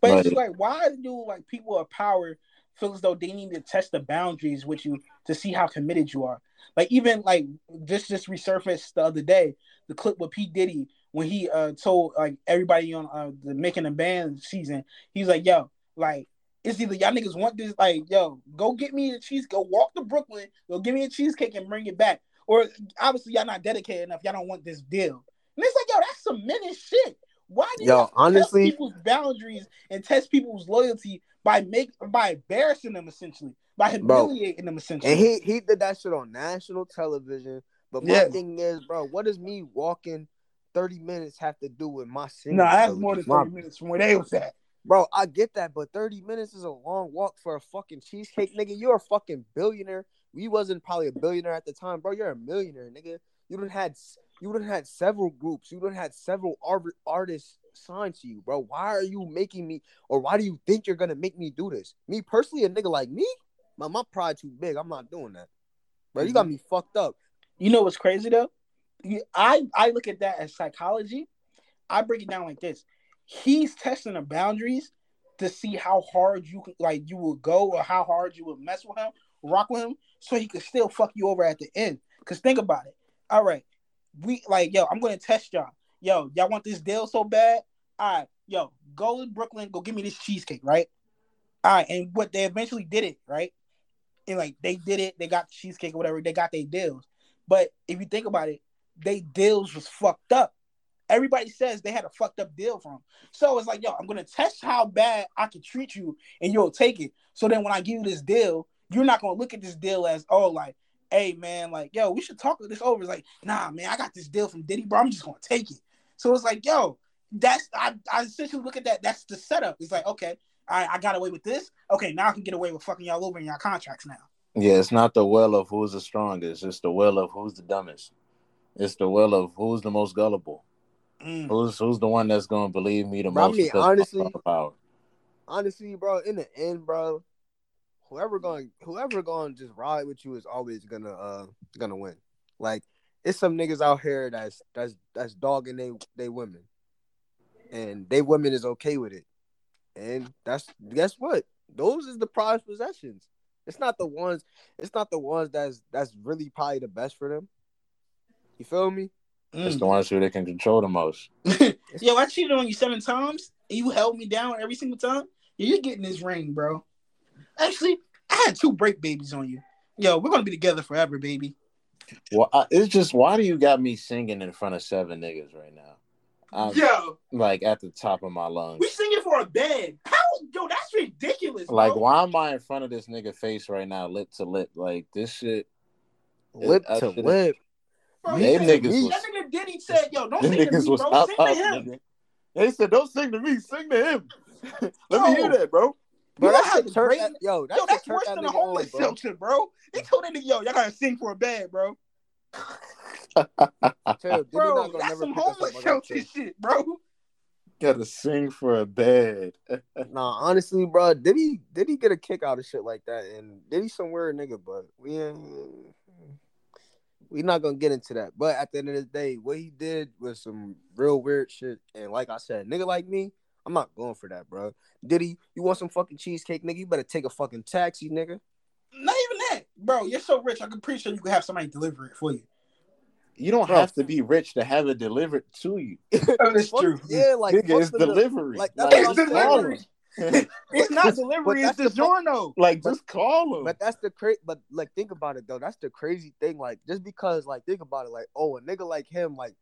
But it's like, why do like people of power feel as though they need to test the boundaries with you to see how committed you are? Like even like this just resurfaced the other day, the clip with P Diddy when he uh told like everybody on uh, the making a band season, he's like, "Yo, like it's either y'all niggas want this, like, yo, go get me a cheese, go walk to Brooklyn, go give me a cheesecake and bring it back. Or obviously y'all not dedicated enough, y'all don't want this deal. And it's like, yo, that's some menace shit. Why do yo, honestly, test people's boundaries and test people's loyalty by make by embarrassing them essentially, by humiliating bro, them essentially? And he he did that shit on national television. But my yeah. thing is, bro, what does me walking 30 minutes have to do with my single? No, that's more than 30 my... minutes from where they was at. Bro, I get that, but 30 minutes is a long walk for a fucking cheesecake, nigga. You're a fucking billionaire. We wasn't probably a billionaire at the time, bro. You're a millionaire, nigga. You don't had you done had several groups. You done had several art- artists signed to you, bro. Why are you making me, or why do you think you're gonna make me do this? Me personally, a nigga like me, my my pride too big. I'm not doing that, bro. You got mhm. me fucked up. You know what's crazy though? I I look at that as psychology. I break it down like this he's testing the boundaries to see how hard you like you will go or how hard you would mess with him, rock with him, so he could still fuck you over at the end. Cause think about it. All right, we like yo, I'm gonna test y'all. Yo, y'all want this deal so bad? All right, yo, go to Brooklyn, go give me this cheesecake, right? All right, and what they eventually did it, right? And like they did it, they got cheesecake or whatever, they got their deals. But if you think about it, they deals was fucked up everybody says they had a fucked up deal from. So it's like, yo, I'm gonna test how bad I can treat you, and you'll take it. So then when I give you this deal, you're not gonna look at this deal as, oh, like, hey man, like, yo, we should talk this over. It's like, nah, man, I got this deal from Diddy, bro. I'm just gonna take it. So it's like, yo, that's I, I essentially look at that. That's the setup. It's like, okay, I I got away with this. Okay, now I can get away with fucking y'all over in y'all contracts now. Yeah, it's not the will of who's the strongest. It's the will of who's the dumbest. It's the will of who's the most gullible. Mm. Who's who's the one that's gonna believe me the bro, most? I mean, honestly, power. honestly, bro, in the end, bro, whoever going whoever going to just ride with you is always gonna uh gonna win. Like it's some niggas out here that's that's that's dogging they they women, and they women is okay with it, and that's guess what? Those is the prized possessions. It's not the ones. It's not the ones that's that's really probably the best for them. You feel me? It's the ones who they can control the most. <laughs> Yo, I cheated on you seven times, and you held me down every single time. Yeah, you're getting this ring, bro. Actually, I had two break babies on you. Yo, we're gonna be together forever, baby. Well, I, it's just why do you got me singing in front of seven niggas right now? I'm, yo, like at the top of my lungs. We singing for a bed. How? Yo, that's ridiculous. Bro. Like, why am I in front of this nigga face right now, lip to lip? Like this shit, lip it, to lip. Bro, they niggas was, that nigga Diddy said, "Yo, don't sing to me, bro. Up, sing up, to him." Nigga. They said, "Don't sing to me, sing to him." <laughs> Let me hear that, bro. Bro, that's a turn that, yo, that's, yo, that's worse than a homeless on, shelter, bro. They told that nigga, yo, y'all gotta sing for a bed, bro. <laughs> Tell, bro, that's some homeless shelter shit, bro. Gotta sing for a bed. <laughs> nah, honestly, bro, did he did he get a kick out of shit like that? And did he somewhere nigga? But we ain't we not gonna get into that. But at the end of the day, what he did was some real weird shit. And like I said, nigga like me, I'm not going for that, bro. Did he? You want some fucking cheesecake, nigga? You better take a fucking taxi, nigga. Not even that, bro. You're so rich. I'm pretty sure you could have somebody deliver it for you. You don't bro. have to be rich to have it delivered to you. <laughs> that's <laughs> true. Yeah, like nigga, it's delivery. Like, that's like, it's delivery. <laughs> it's not delivery. It's the DiGiorno. Like, just call him. But that's the crazy. But like, think about it though. That's the crazy thing. Like, just because, like, think about it. Like, oh, a nigga like him, like,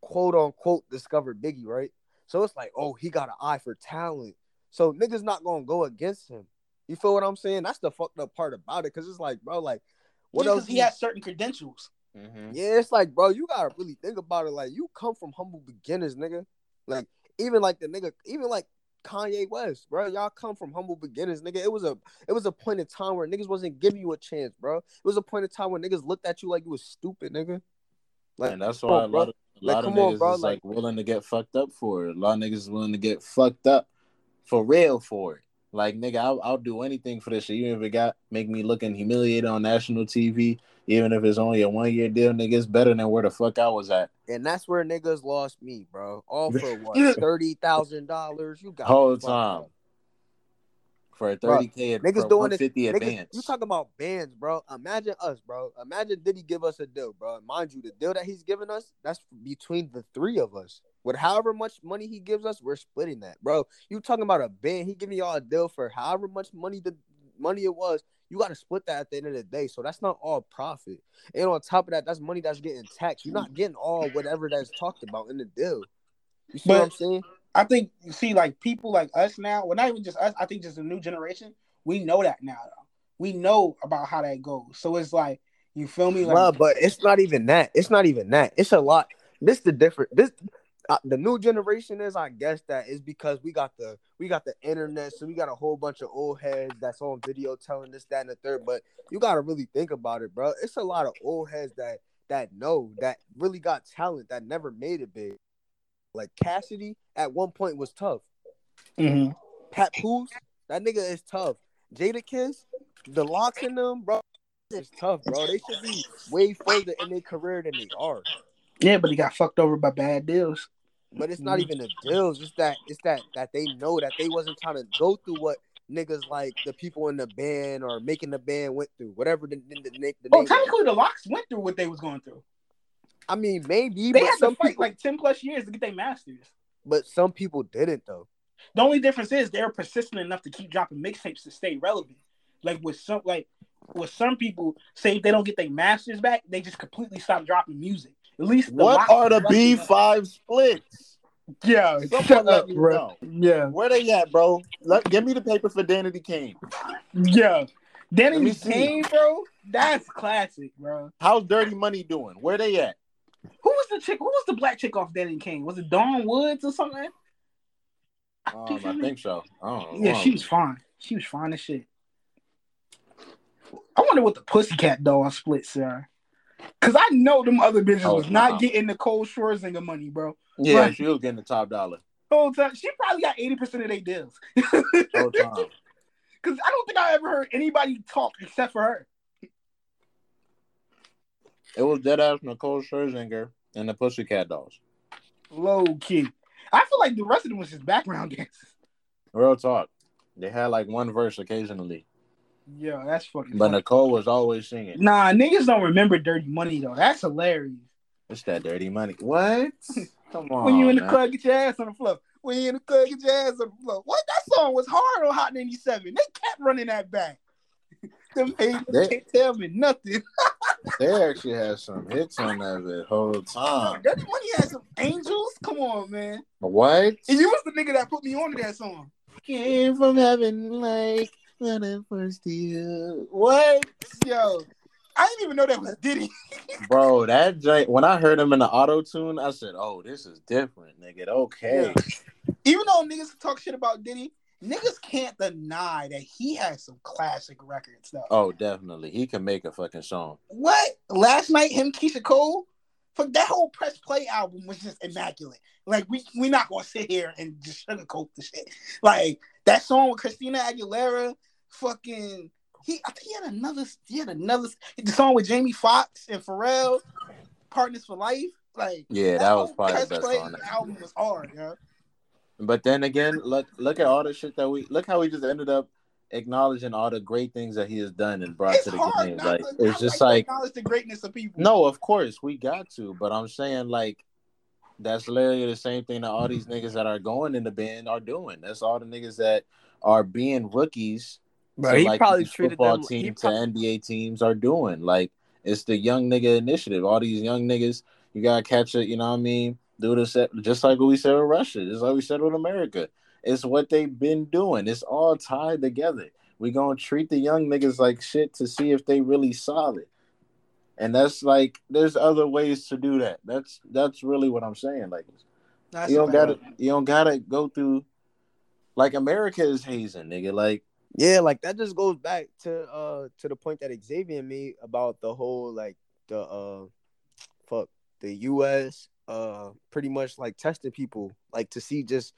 quote unquote, discovered Biggie, right? So it's like, oh, he got an eye for talent. So niggas not gonna go against him. You feel what I'm saying? That's the fucked up part about it. Cause it's like, bro, like, what yeah, else? He has certain credentials. Mm-hmm. Yeah, it's like, bro, you gotta really think about it. Like, you come from humble beginners, nigga. Like, even like the nigga, even like Kanye West, bro. Y'all come from humble beginners, nigga. It was a it was a point in time where niggas wasn't giving you a chance, bro. It was a point in time where niggas looked at you like you was stupid, nigga. Like, and that's why on, a lot of a like, lot of niggas on, bro, is like, like, willing to get fucked up for it. A lot of niggas is willing to get fucked up for real for it. Like nigga, I'll, I'll do anything for this shit. Even if it got make me looking humiliated on national TV, even if it's only a one year deal, nigga, it's better than where the fuck I was at. And that's where niggas lost me, bro. All for what? <laughs> Thirty thousand dollars. You got whole time. Up for a 30k niggas doing this niggas, you talking about bands bro. Imagine us bro. Imagine did he give us a deal bro. Mind you the deal that he's giving us that's between the three of us. With however much money he gives us we're splitting that bro. You talking about a band he giving y'all a deal for however much money the money it was you got to split that at the end of the day. So that's not all profit. And on top of that that's money that's getting taxed. You're not getting all whatever that's talked about in the deal. You see but, what i'm saying I think you see, like people like us now, well, not even just us. I think just a new generation. We know that now. Though. We know about how that goes. So it's like you feel me, like, well, but it's not even that. It's not even that. It's a lot. This the different. This uh, the new generation is, I guess, that is because we got the we got the internet, so we got a whole bunch of old heads that's on video telling this, that, and the third. But you got to really think about it, bro. It's a lot of old heads that that know that really got talent that never made it big. Like Cassidy at one point was tough. Mm-hmm. Papoose, that nigga is tough. Jadakiss, the LOX in them, bro, it's tough, bro. They should be way further in their career than they are. Yeah, but he got fucked over by bad deals. But it's not even the deals. It's that it's that that they know that they wasn't trying to go through what niggas like the people in the band or making the band went through. Whatever the, the, the, the Oh, technically, the LOX went through what they was going through. I mean, maybe they had to fight people, like ten plus years to get their masters. But some people didn't though. The only difference is they're persistent enough to keep dropping mixtapes to stay relevant. Like with some, like with some people, say if they don't get their masters back, they just completely stop dropping music. At least what are the B five splits? Yeah, shut up, bro. Know. Yeah, where they at, bro? Let, give me the paper for Danity Kane. Yeah, Danity Kane, bro. That's classic, bro. How's Dirty Money doing? Where they at? Who was the chick? Who was the black chick off Danity Kane? Was it Dawn Woods or something? Um, I think so. yeah, she was fine. She was fine as shit. I wonder what the Pussycat doll splits are. Cause I know them other bitches oh, was not getting the Cole Schwarzenegger money, bro. Yeah, she was getting the top dollar. Whole time. She probably got 80% of their deals. Because <laughs> I don't think I ever heard anybody talk except for her. It was dead ass Nicole Scherzinger and the Pussycat Dolls. Low key. I feel like the rest of them was just background <laughs> dancers. Real talk. They had like one verse occasionally. Yeah, that's fucking. But funny. Nicole was always singing. Nah, niggas don't remember Dirty Money though. That's hilarious. It's that dirty money. What? <laughs> Come on. when you in the man. club, get your ass on the floor. When you in the club, get your ass on the floor. What? That song was hard on Hot 97. They kept running that back. <laughs> Them haters They- can't tell me nothing. They actually had some hits on that the whole time. Dirty Money had some angels. Come on, man. What? And you was the nigga that put me on to that song. Came from heaven like when I first you. What? Yo, I didn't even know that was Diddy. <laughs> Bro, that joint, when I heard him in the auto tune, I said, oh, this is different, nigga. Okay. Even though niggas talk shit about Diddy, niggas can't deny that he has some classic records though. Oh, definitely. He can make a fucking song. What? Last night, him, Keyshia Cole, for that whole press play album was just immaculate. Like we we not gonna sit here and just sugarcoat the shit. Like that song with Christina Aguilera, fucking he I think he had another he had another the song with Jamie Foxx and Pharrell, Partners for Life. Like Yeah, that was probably the best song. album was hard, yo. But then again, look look at all the shit that we look how we just ended up acknowledging all the great things that he has done and brought It's to the game. Like to, it's just to like acknowledge the greatness of people. no, of course we got to, but I'm saying like that's literally the same thing that all these niggas that are going in the band are doing. That's all the niggas that are being rookies Bro, to, he like, probably treated football them. team He to probably, NBA teams are doing. Like it's the young nigga initiative. All these young niggas, you gotta catch it. You know what I mean? Do this just like what we said with Russia. Just like we said with America. It's what they've been doing. It's all tied together. We gonna treat the young niggas like shit to see if they really solid. And that's like, there's other ways to do that. That's that's really what I'm saying. Like, That's you don't gotta, you don't gotta go through. Like America is hazing, nigga. Like yeah, like that just goes back to uh to the point that Xavier made about the whole like the uh fuck the U.S. uh pretty much like testing people like to see just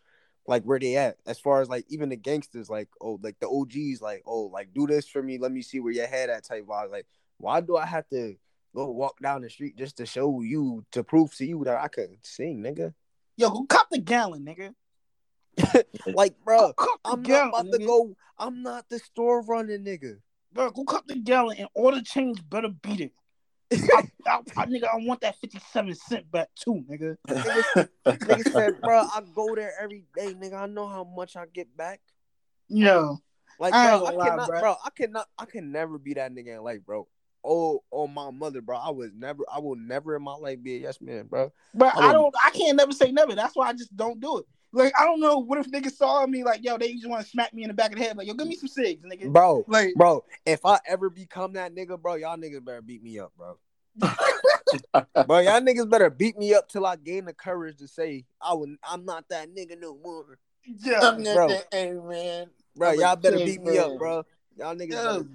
like where they at. As far as like even the gangsters like oh like the OGs like oh like do this for me. Let me see where your head at type vibe. Like why do I have to go walk down the street just to show you to prove to you that I can sing nigga? Yo, who cop the gallon, nigga. <laughs> like bro I'm not gallon, about to go I'm not the store running nigga. Bro, go cop the gallon and order change better beat it. I, I, I, nigga, I want that 57 cent back too, nigga. Nigga said, bro, I go there every day, nigga. I know how much I get back. No. Like, I bro, I lie, cannot, bro. bro. I cannot, I can never be that nigga in life, bro. Oh, oh, my mother, bro. I was never, I will never in my life be a yes man, bro. but I I don't, I can't never say never. That's why I just don't do it. Like, I don't know. What if niggas saw me like, yo, they just want to smack me in the back of the head, like, yo, give me some cigs, nigga. Bro, Like, bro. If I ever become that nigga, bro, y'all niggas better beat me up, bro. <laughs> bro, y'all niggas better beat me up till I gain the courage to say I would, I'm not that nigga no more. yeah, Bro. hey man. Bro, I'm y'all better kid, beat me up, bro. Y'all niggas yeah. better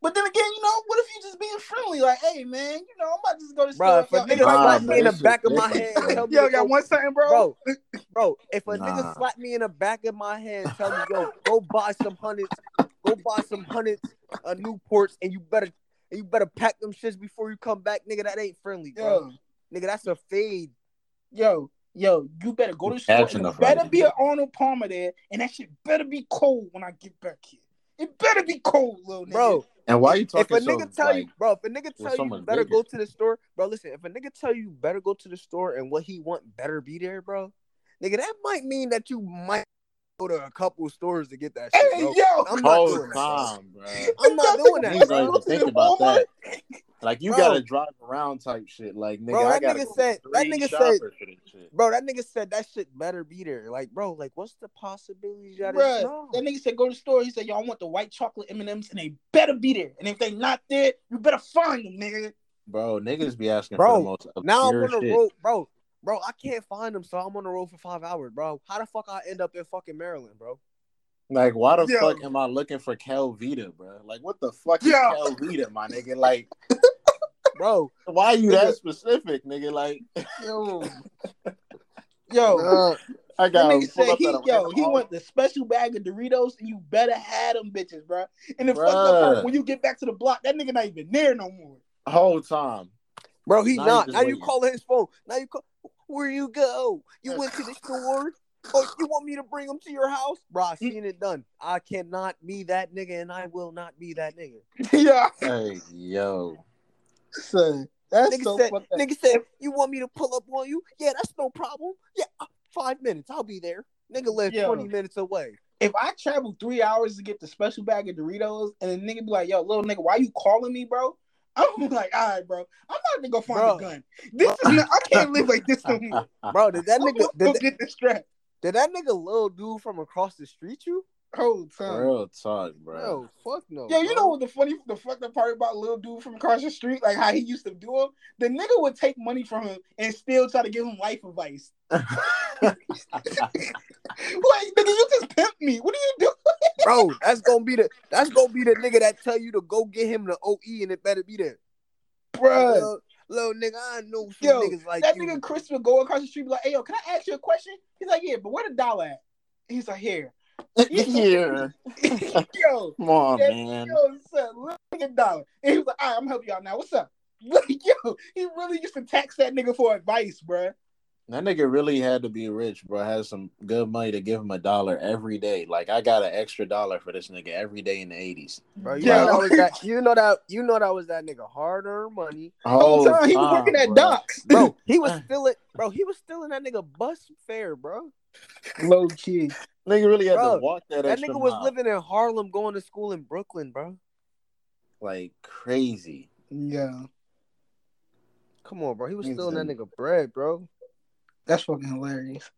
But then again, you know, what if you just being friendly? Like, hey, man, you know, I'm about to just go to the Bro, if a nigga hey, Nah, slap me in the back of my different, hand, bro. tell me yo, to got go- one something, bro. bro, bro. If a Nah. nigga slap me in the back of my head, tell me, yo, go buy some hundreds, go buy some hundreds of Newports, and you better, and you better pack them shits before you come back, nigga. That ain't friendly, bro. Yo, Nigga, that's a fade. yo, yo, you better go to the store. catching and better fight. be an Arnold Palmer there, and that shit better be cold when I get back here. It better be cold, little nigga. Bro, And why are you talking? if talking a so nigga tell like, you, bro, if a nigga so tell you better bigger? go to the store, bro, listen, if a nigga tell you better go to the store and what he want better be there, bro, nigga, that might mean that you might go to a couple stores to get that shit, Hey, bro. yo, I'm not whole doing that, bro. time, bro? I'm not doing that, bro. think about that. Like you Bro. gotta drive around type shit. Like nigga, Bro, I that gotta nigga go said- that nigga said- shoppers for this shit. Bro, that nigga said that shit better be there. Like, bro, like, what's the possibilities that Bruh, that nigga said go to the store. He said, y'all want the white chocolate M and M's, and they better be there. And if they not there, you better find them, nigga." Bro, niggas be asking Bro, for the most Now I'm on the road, bro. Bro, I can't find them, so I'm on the road for five hours, bro. How the fuck I end up in fucking Maryland, bro? Like, why the Yo. fuck am I looking for Calvita, bro? Like, what the fuck is Yo. Calvita, my nigga? Like, <laughs> Bro, why are you Nigga. that specific, nigga? Like, Yo, <laughs> yo, uh, I got. That nigga said he yo he want the special bag of Doritos, and you better have them bitches, bro. And the fucked up when you get back to the block, that nigga not even there no more. Whole time, bro. He not. not. Now you calling his phone. Now you call. Where you go? You went to the store. Oh, you want me to bring them to your house? Bro, I seen it done. I cannot be that nigga, and I will not be that nigga. <laughs> yeah. Hey, yo. Son, that's nigga so said, Nigga said, you want me to pull up on you? Yeah, that's no problem. Yeah, uh, five minutes. I'll be there. Nigga live yo, 20 minutes away. If I travel three hours to get the special bag of Doritos, and the nigga be like, yo, little nigga, why you calling me, bro? <laughs> I'm like, all right, bro. I'm not gonna go find bro, a gun. This bro. is not, I can't live like this no <laughs> more. Bro, did that nigga did that, get the strap? Did that nigga little dude from across the street you? Oh, Whole time. Real talk, bro. No, fuck no. Yeah, you know what the funny, the fucked up part about little dude from across the street, like how he used to do him. The nigga would take money from him and still try to give him life advice. <laughs> like, nigga, you just pimp me. What are you doing? Bro, that's gonna be the that's gonna be the nigga that tell you to go get him the OE and it better be there. Bro, little nigga, I know some yo, niggas like that you. nigga Chris would go across the street be like, "Hey, yo, can I ask you a question?" He's like, "Yeah, but where the dollar at?" He's like, "Here." <laughs> Here. <laughs> yo, <laughs> come on, man. Yo, son, look at dollar. And he was like, "All right, I'm helping y'all now. What's up?" yo, he really used to text that nigga for advice, bro. That nigga really had to be rich, bro. Has some good money to give him a dollar every day. Like I got an extra dollar for this nigga every day in the eighties. Bro, you yeah. know that was that. You know that. You know that was that nigga hard earned money. Oh, Whole time he was working at docks, bro. He was <laughs> still it, bro. He was still in that nigga bus fare, bro. Low key, nigga really had bro, to walk that. That nigga was living in Harlem, going to school in Brooklyn, bro. Like crazy. Yeah. Come on, bro. He was still in that nigga bread, bro. That's fucking hilarious.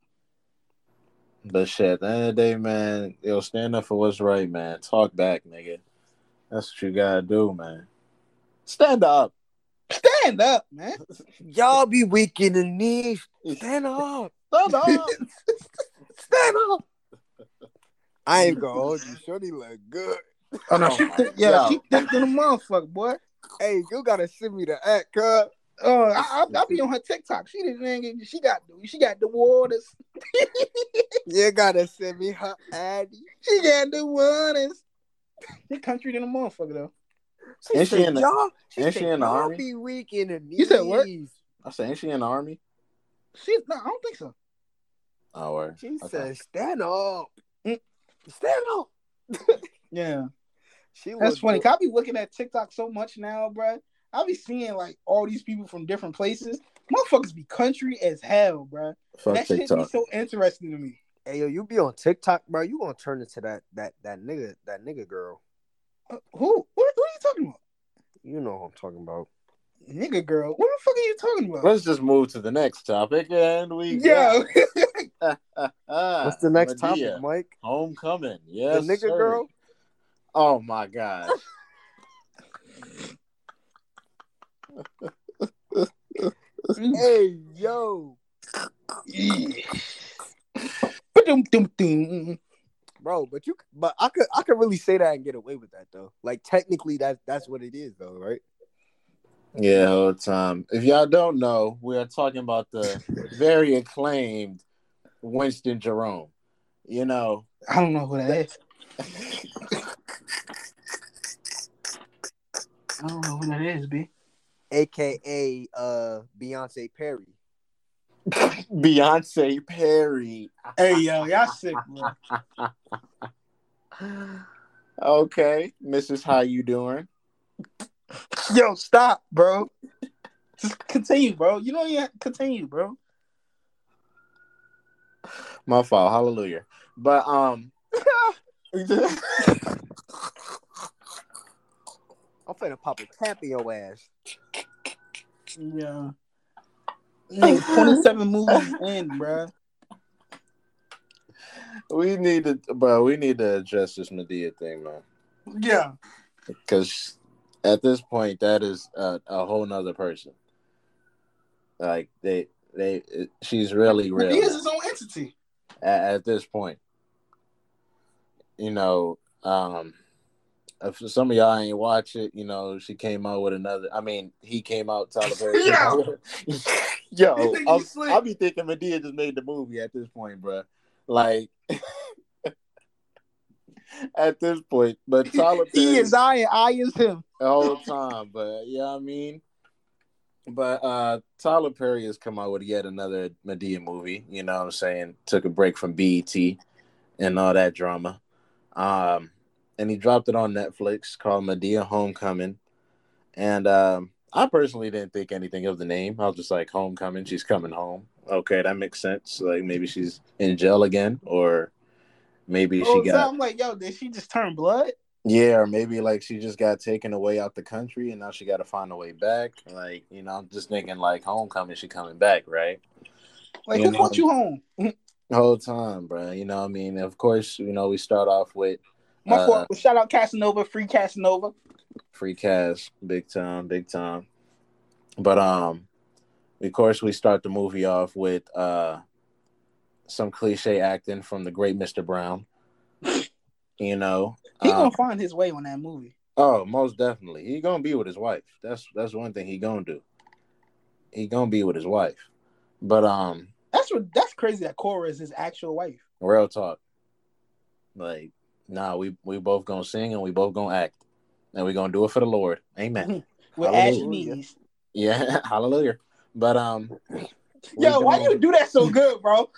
But shit, at the end of the day, man, yo, stand up for what's right, man. Talk back, nigga. That's what you gotta do, man. Stand up. Stand up, man. <laughs> Y'all be weak in the knees. Stand up. Stand up. <laughs> Stand up. I ain't gonna hold you. Shorty look good. Oh, no, she, oh yeah, she thick than a motherfucker, boy. Hey, you gotta send me the act, cuz. Oh, I, I, be on her TikTok. She didn't. She got. She got the waters. <laughs> you gotta send me her Addy. She got the waters. She country than a motherfucker though. She ain't she in the, y'all, she ain't she in the army? Be weak in the knees. You said what? I said, ain't she in the army? She's no, I don't think so. Oh, word. She okay. said, "Stand up, stand up." yeah, <laughs> she. That's funny. I be looking at TikTok so much now, bro. I be seeing like all these people from different places. Motherfuckers be country as hell, bro. Fuck that TikTok. shit be so interesting to me. Hey yo, you be on TikTok, bro. You gonna turn into that that that nigga that nigga girl. Uh, who? What, what are you talking about? You know what I'm talking about. Nigga girl. What the fuck are you talking about? Let's just move to the next topic and we Yeah. <laughs> What's the next topic, Mike? Homecoming. Yes. The nigga sir. girl? Oh my god. Hey yo. Bro, but you but I could I could really say that and get away with that though. Like technically that that's what it is though, right? Yeah, whole time. If y'all don't know, we are talking about the very acclaimed Winston Jerome. You know, I don't know who that is. <laughs> I don't know who that is, B aka uh Beyonce Perry. <laughs> Beyonce Perry. Hey yo, y'all sick, bro. <laughs> okay, Mrs. How you doing? Yo, stop, bro. Just continue, bro. You know you continue, bro. My fault. Hallelujah. But um <laughs> I'm finna pop a cap in your ass. Yeah. Nigga, 27 movies in, bro. We need to, bro. We need to address this Madea thing, man. Yeah. Because at this point, that is a, a whole nother person. Like they, they, she's really real. He is his own entity. At, at this point, you know, um, if some of y'all ain't watch it, you know, she came out with another. I mean, he came out Tyler Perry. yeah. Yo, <laughs> I'll be thinking Madea just made the movie at this point, bro. Like, <laughs> at this point, but <laughs> Tyler Perry, he is I and I is him all the whole time. But yeah, you know I mean, but uh Tyler Perry has come out with yet another Madea movie. You know what I'm saying? Took a break from BET and all that drama. Um, and he dropped it on Netflix called Madea Homecoming. And um, I personally didn't think anything of the name. I was just like, Homecoming, she's coming home. Okay, that makes sense. Like maybe she's in jail again, or maybe oh, she got. So I'm like, yo, did she just turn blood? Yeah, or maybe like she just got taken away out the country and now she got to find a way back. Like, you know, I'm just thinking like homecoming, she coming back, right? Like, you who know, brought you home? <laughs> whole time, bro. You know, I mean, of course, you know, we start off with my uh, fault. Shout out Casanova, free Casanova. Free cash, big time, big time. But um, of course, we start the movie off with uh some cliche acting from the great Mr. Brown. <laughs> you know, he um, gonna find his way on that movie. Oh, most definitely. He gonna be with his wife. That's that's one thing he gonna do. He gonna be with his wife. But um, that's what that's crazy. That Cora is his actual wife. Real talk. Like, nah, we we both gonna sing and we both gonna act, and we gonna do it for the Lord. Amen. <laughs> With ashy knees. Yeah, <laughs> hallelujah. But um, yo, why you do that so good, bro?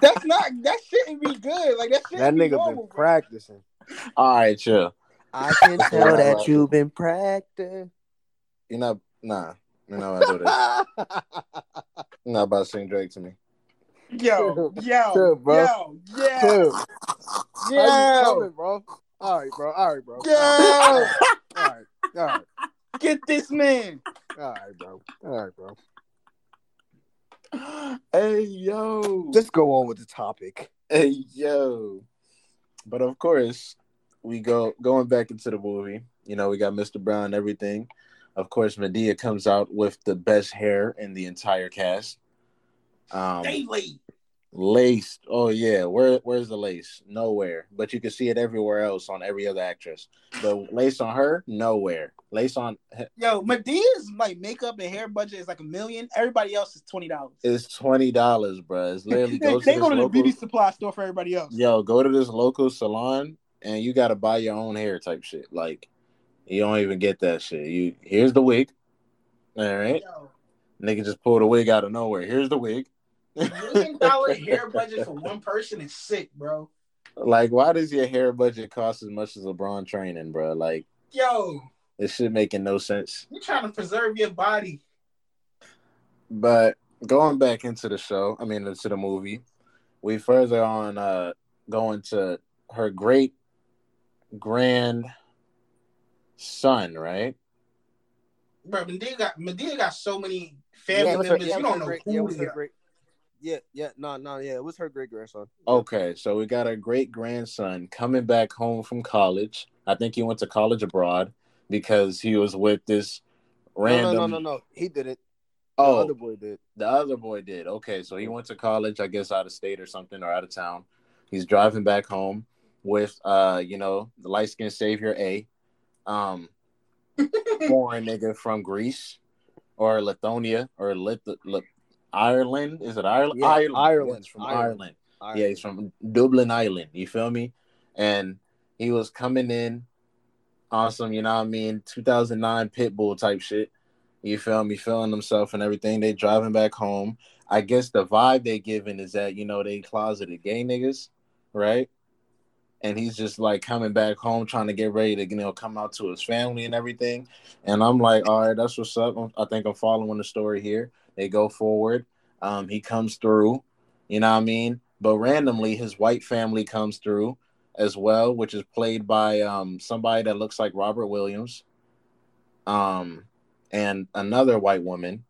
That's not that shouldn't be good. Like that That nigga normal, been practicing. All right, chill. I can <laughs> tell that you've been practicing. You're not nah. You know I do this. You're not about to sing Drake to me. Yo, yo, Chill, bro. yo, yeah, Chill. yeah, coming, bro. All right, bro. All right, bro. Yo, all right, all right, all right. Get this man. All right, bro. All right, bro. Hey yo. Let's go on with the topic. Hey yo. But of course, we go going back into the movie. You know, we got Mr. Brown and everything. Of course, Madea comes out with the best hair in the entire cast. Um, Daily. Laced. Oh yeah, where where's the lace? Nowhere. But you can see it everywhere else on every other actress. But lace on her, nowhere. Lace on. Yo, Madea's like makeup and hair budget is like a million. Everybody else is twenty dollars. It's twenty dollars, bro. It's <laughs> literally they, go to, they go to local, the beauty supply store for everybody else. Yo, go to this local salon and you got to buy your own hair type shit. Like you don't even get that shit. You here's the wig. All right. Yo. Nigga just pulled a wig out of nowhere. Here's the wig. Million dollar hair budget for one person is sick, bro. Like, why does your hair budget cost as much as LeBron training, bro? Like, yo, this shit making no sense. You're trying to preserve your body. But going back into the show, I mean into the movie, we further on uh going to her great grand son, right? Bro, Madea got Madea got so many family yeah, members. Her, yeah, you don't know great, who yeah, they are. Great, yeah, yeah, no, no, yeah, it was her great grandson. Okay, so we got a great grandson coming back home from college. I think he went to college abroad because he was with this random. No, no, no, no, no. he didn't. Oh, the other boy did. The other boy did. Okay, so he went to college, I guess, out of state or something, or out of town. He's driving back home with, uh, you know, the light skinned savior A, um, <laughs> foreign nigga from Greece or Lithuania or Lit, Lit Ireland. Is it Ireland? Yeah, Ireland. Ireland. from Ireland. Ireland. Ireland. Yeah, he's from Dublin Island. You feel me? And he was coming in awesome, you know what I mean? 2009 Pitbull type shit. You feel me? Feeling himself and everything. They driving back home. I guess the vibe they giving is that, you know, they closeted gay niggas, right? And he's just like coming back home trying to get ready to, you know, come out to his family and everything. And I'm like, all right, that's what's up. I think I'm following the story here. They go forward. Um, he comes through, you know what I mean? But randomly, his white family comes through as well, which is played by um, somebody that looks like Robert Williams, um, and another white woman.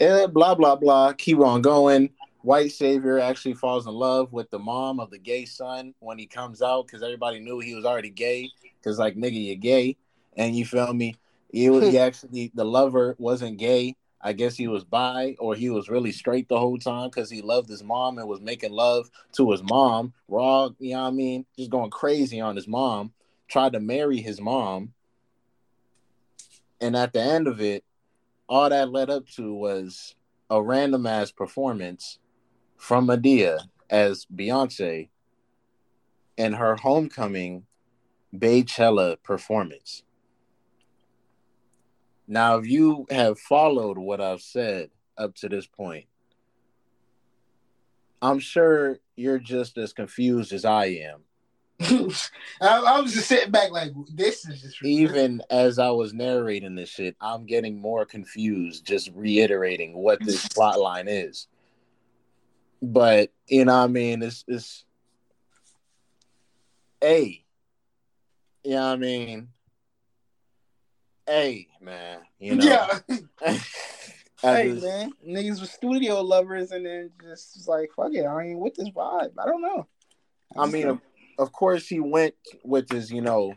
And blah blah blah. Keep on going. White savior actually falls in love with the mom of the gay son when he comes out because everybody knew he was already gay. Because like nigga, you're gay, and you feel me? He was he <laughs> actually the lover wasn't gay I guess he was bi or he was really straight the whole time because he loved his mom and was making love to his mom. Raw, you know what I mean? Just going crazy on his mom. Tried to marry his mom. And at the end of it, all that led up to was a random ass performance from Madea as Beyonce in her homecoming Beychella performance. Now, if you have followed what I've said up to this point, I'm sure you're just as confused as I am. <laughs> I, I, was just sitting back like, this is just even as I was narrating this shit, I'm getting more confused, just reiterating what this <laughs> plot line is. But you know, I mean, it's it's a, you know, I mean, a man, you know, yeah. <laughs> hey just, man, niggas were studio lovers, and then just like fuck it, I ain't with this vibe. I don't know. I, I mean, of, of, course, he went with his you know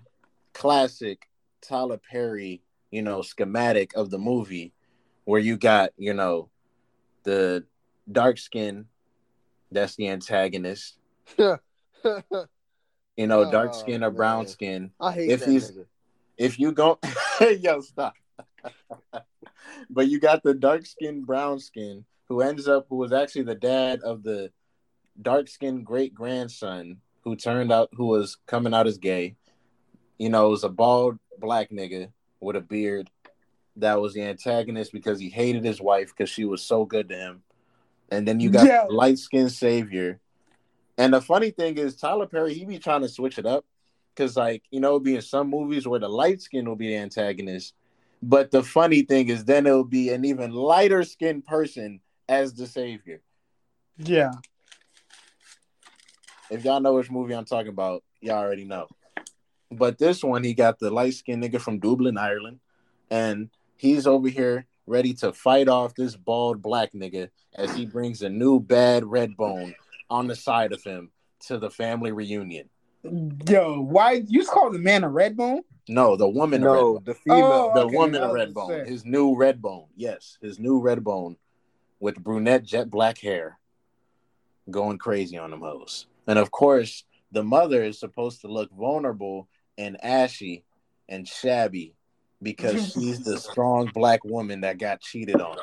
classic Tyler Perry you know schematic of the movie, where you got you know the dark skin, that's the antagonist. Yeah. <laughs> You know, dark oh, skin or brown skin. I hate if he's nigga. If you go, <laughs> yo, stop. but you got the dark skinned brown skin who ends up who was actually the dad of the dark skinned great grandson who turned out who was coming out as gay. You know, it was a bald black nigga with a beard that was the antagonist because he hated his wife because she was so good to him. And then you got yeah. light skinned savior. And the funny thing is Tyler Perry, he be trying to switch it up. Cause like, you know, be in some movies where the light skin will be the antagonist but the funny thing is, then it'll be an even lighter skinned person as the savior. Yeah. If y'all know which movie I'm talking about, y'all already know. But this one, he got the light skinned nigga from Dublin, Ireland, and he's over here ready to fight off this bald black nigga as he brings a new bad red bone on the side of him to the family reunion. Yo, why you call the man a red bone? No, the woman. No, the female. Oh, the okay. woman a red bone. His new red bone. Yes, his new red bone with brunette jet black hair, going crazy on them hoes. And of course, the mother is supposed to look vulnerable and ashy and shabby because <laughs> she's the strong black woman that got cheated on.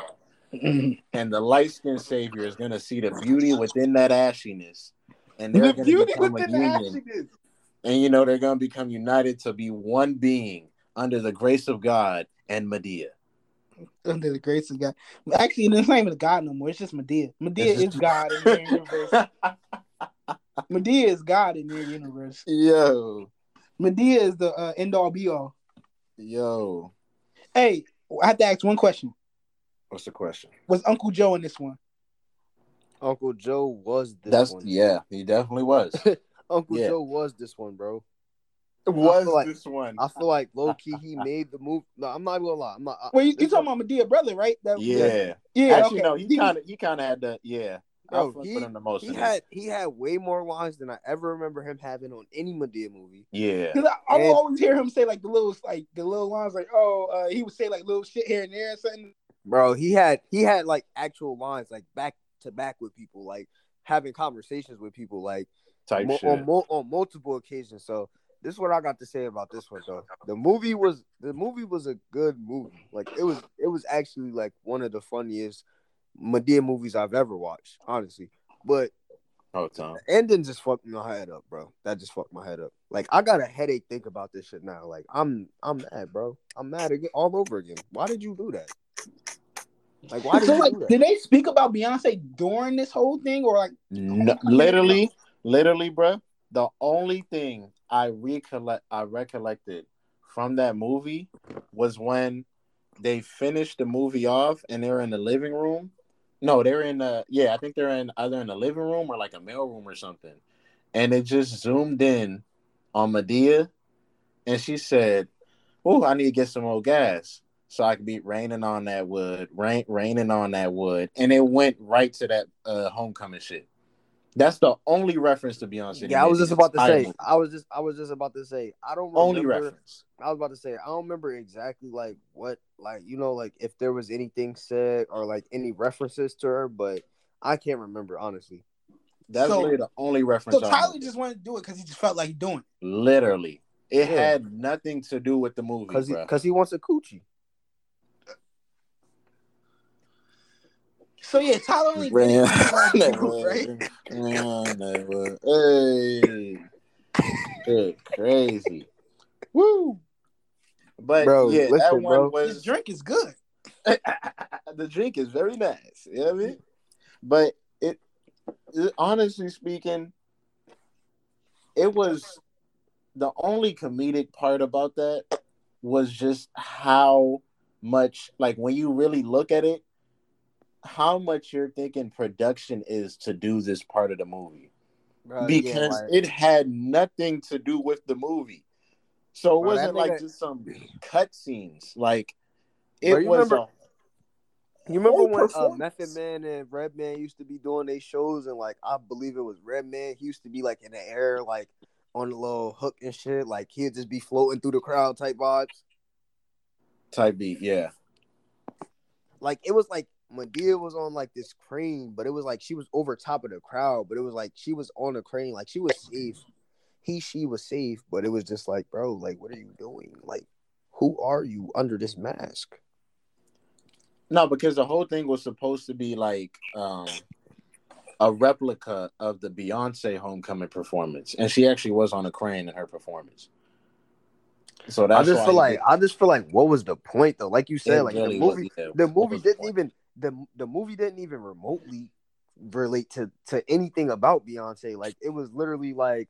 <laughs> and the light skinned savior is going to see the beauty within that ashiness. And they're the going to become a union and you know they're going to become united to be one being under the grace of God and Madea. Under the grace of God. Actually, it's not even God no more. It's just Madea. Madea is God in their universe. <laughs> Madea is God in their universe. Yo. Madea is the uh, end all be all. Yo. Hey, I have to ask one question. What's the question? Was Uncle Joe in this one? Uncle Joe was this That's one. yeah, he definitely was. <laughs> Uncle yeah. Joe was this one, bro. Was like, this one? I feel like low key he made the move. No, I'm not gonna lie. I'm not. Well, you, you talking about Madea brother, right? That, yeah, yeah. Actually, okay. no. He kind of he kind of had the yeah. Bro, he, he had he had way more lines than I ever remember him having on any Madea movie. Yeah, because I, I always hear him say like the little like the little lines like oh uh, he would say like little shit here and there or something. Bro, he had he had like actual lines like back to back with people like having conversations with people like type mo-. On, mo- on multiple occasions. So this is what I got to say about this one though. The movie was the movie was a good movie. Like it was it was actually like one of the funniest Madea movies I've ever watched, honestly. But oh, Tom. ending just fucked my head up, bro. That just fucked my head up. Like I got a headache think about this shit now. Like I'm I'm mad, bro. I'm mad again all over again. Why did you do that? Like why did so, like, Did they speak about Beyonce during this whole thing or like no, literally literally, bro, the only thing I recollect I recollected from that movie was when they finished the movie off and they're in the living room. No, they're in the yeah, I think they're in either in the living room or like a mail room or something. And it just zoomed in on Madea and she said, Oh, I need to get some more gas so I could be raining on that wood, rain raining on that wood. And it went right to that uh homecoming shit. That's the only reference to Beyonce. Yeah, I was just about to say. I was just I was just about to say. I don't remember, only reference. I was about to say. I don't remember exactly like what like you know like if there was anything said or like any references to her, but I can't remember honestly. That's so, the only reference. So Tyler just wanted to do it because he just felt like doing it. Literally, it yeah. had nothing to do with the movie because he, he wants a coochie. So yeah, Tyler only Ran, did it right? Hey, shit, crazy. Woo. But Bro, yeah, listen, that one bro. was His drink is good. <laughs> the drink is very nice. You know what I mean? But it, it- honestly speaking, it was the only comedic part about that was just how much like when you really look at it, how much you're thinking production is to do this part of the movie. Bro, because Uh, yeah, like- it had nothing to do with the movie. So it Bro, wasn't like nigga- just some cut scenes. Like it Bro, was remember- a You remember when uh. Method Man and Redman used to be doing their shows, and like I believe it was Redman. He used to be like in the air, like on the little hook and shit. Like he'd just be floating through the crowd type vibes. type beat, yeah. Like it was like Madea was on like this crane, but it was like she was over top of the crowd, but it was like she was on a crane, like she was safe. He she was safe, but it was just like, bro, like what are you doing? Like, who are you under this mask? No, because the whole thing was supposed to be like um a replica of the Beyonce homecoming performance. And she actually was on a crane in her performance. So that's I just feel like I just feel like what was the point though? Like you said, it like really the was- movie, yeah, the movie didn't even the the movie didn't even remotely relate to to anything about Beyonce. Like it was literally like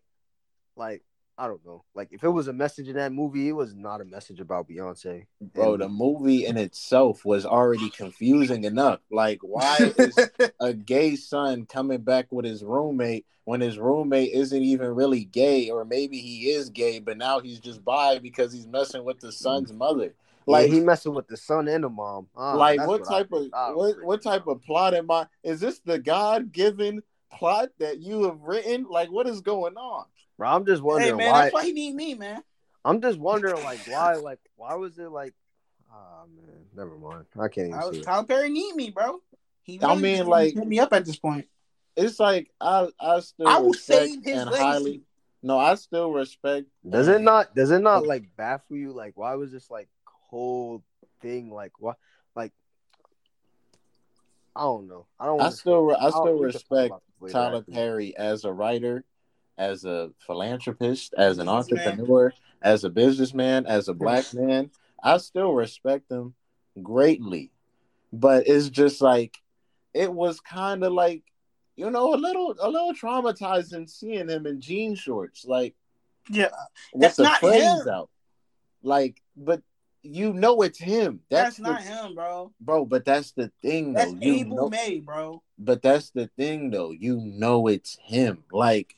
like I don't know. Like if it was a message in that movie, it was not a message about Beyonce. Bro, And- the movie in itself was already confusing enough. Like, why is <laughs> a gay son coming back with his roommate when his roommate isn't even really gay, or maybe he is gay, but now he's just bi because he's messing with the son's mother? Like Like, he messing with the son and the mom. Ah, like that's what I type of think. I what what type of plot am I? Is this the God given plot that you have written? Like, what is going on? Bro, I'm just Hey wondering man, why. that's why he need me, man. I'm just wondering like <laughs> why like why was it like ah man, never mind. I can't even I see was it. Tyler Perry need me, bro. He I really mean, just like- hit me up at this point. It's like I I still I will respect save his and legacy. highly. No, I still respect. Does it not? Does it not like baffle you? Like, why was this like whole thing like what? Like, I don't know. I don't. I wanna- still I still we respect about this later, Tyler actually. Perry as a writer, as a philanthropist, as an Businessman. entrepreneur, as a businessman, as a black man. I still respect him greatly. But it's just like it was kind of like you know a little a little traumatizing seeing him in jean shorts like Yeah, with That's the not him. out. Like but you know it's him. that's, That's, not the, him, bro. bro, but that's the thing though. That's you Abel know, May, bro. but that's the thing though. You know it's him. Like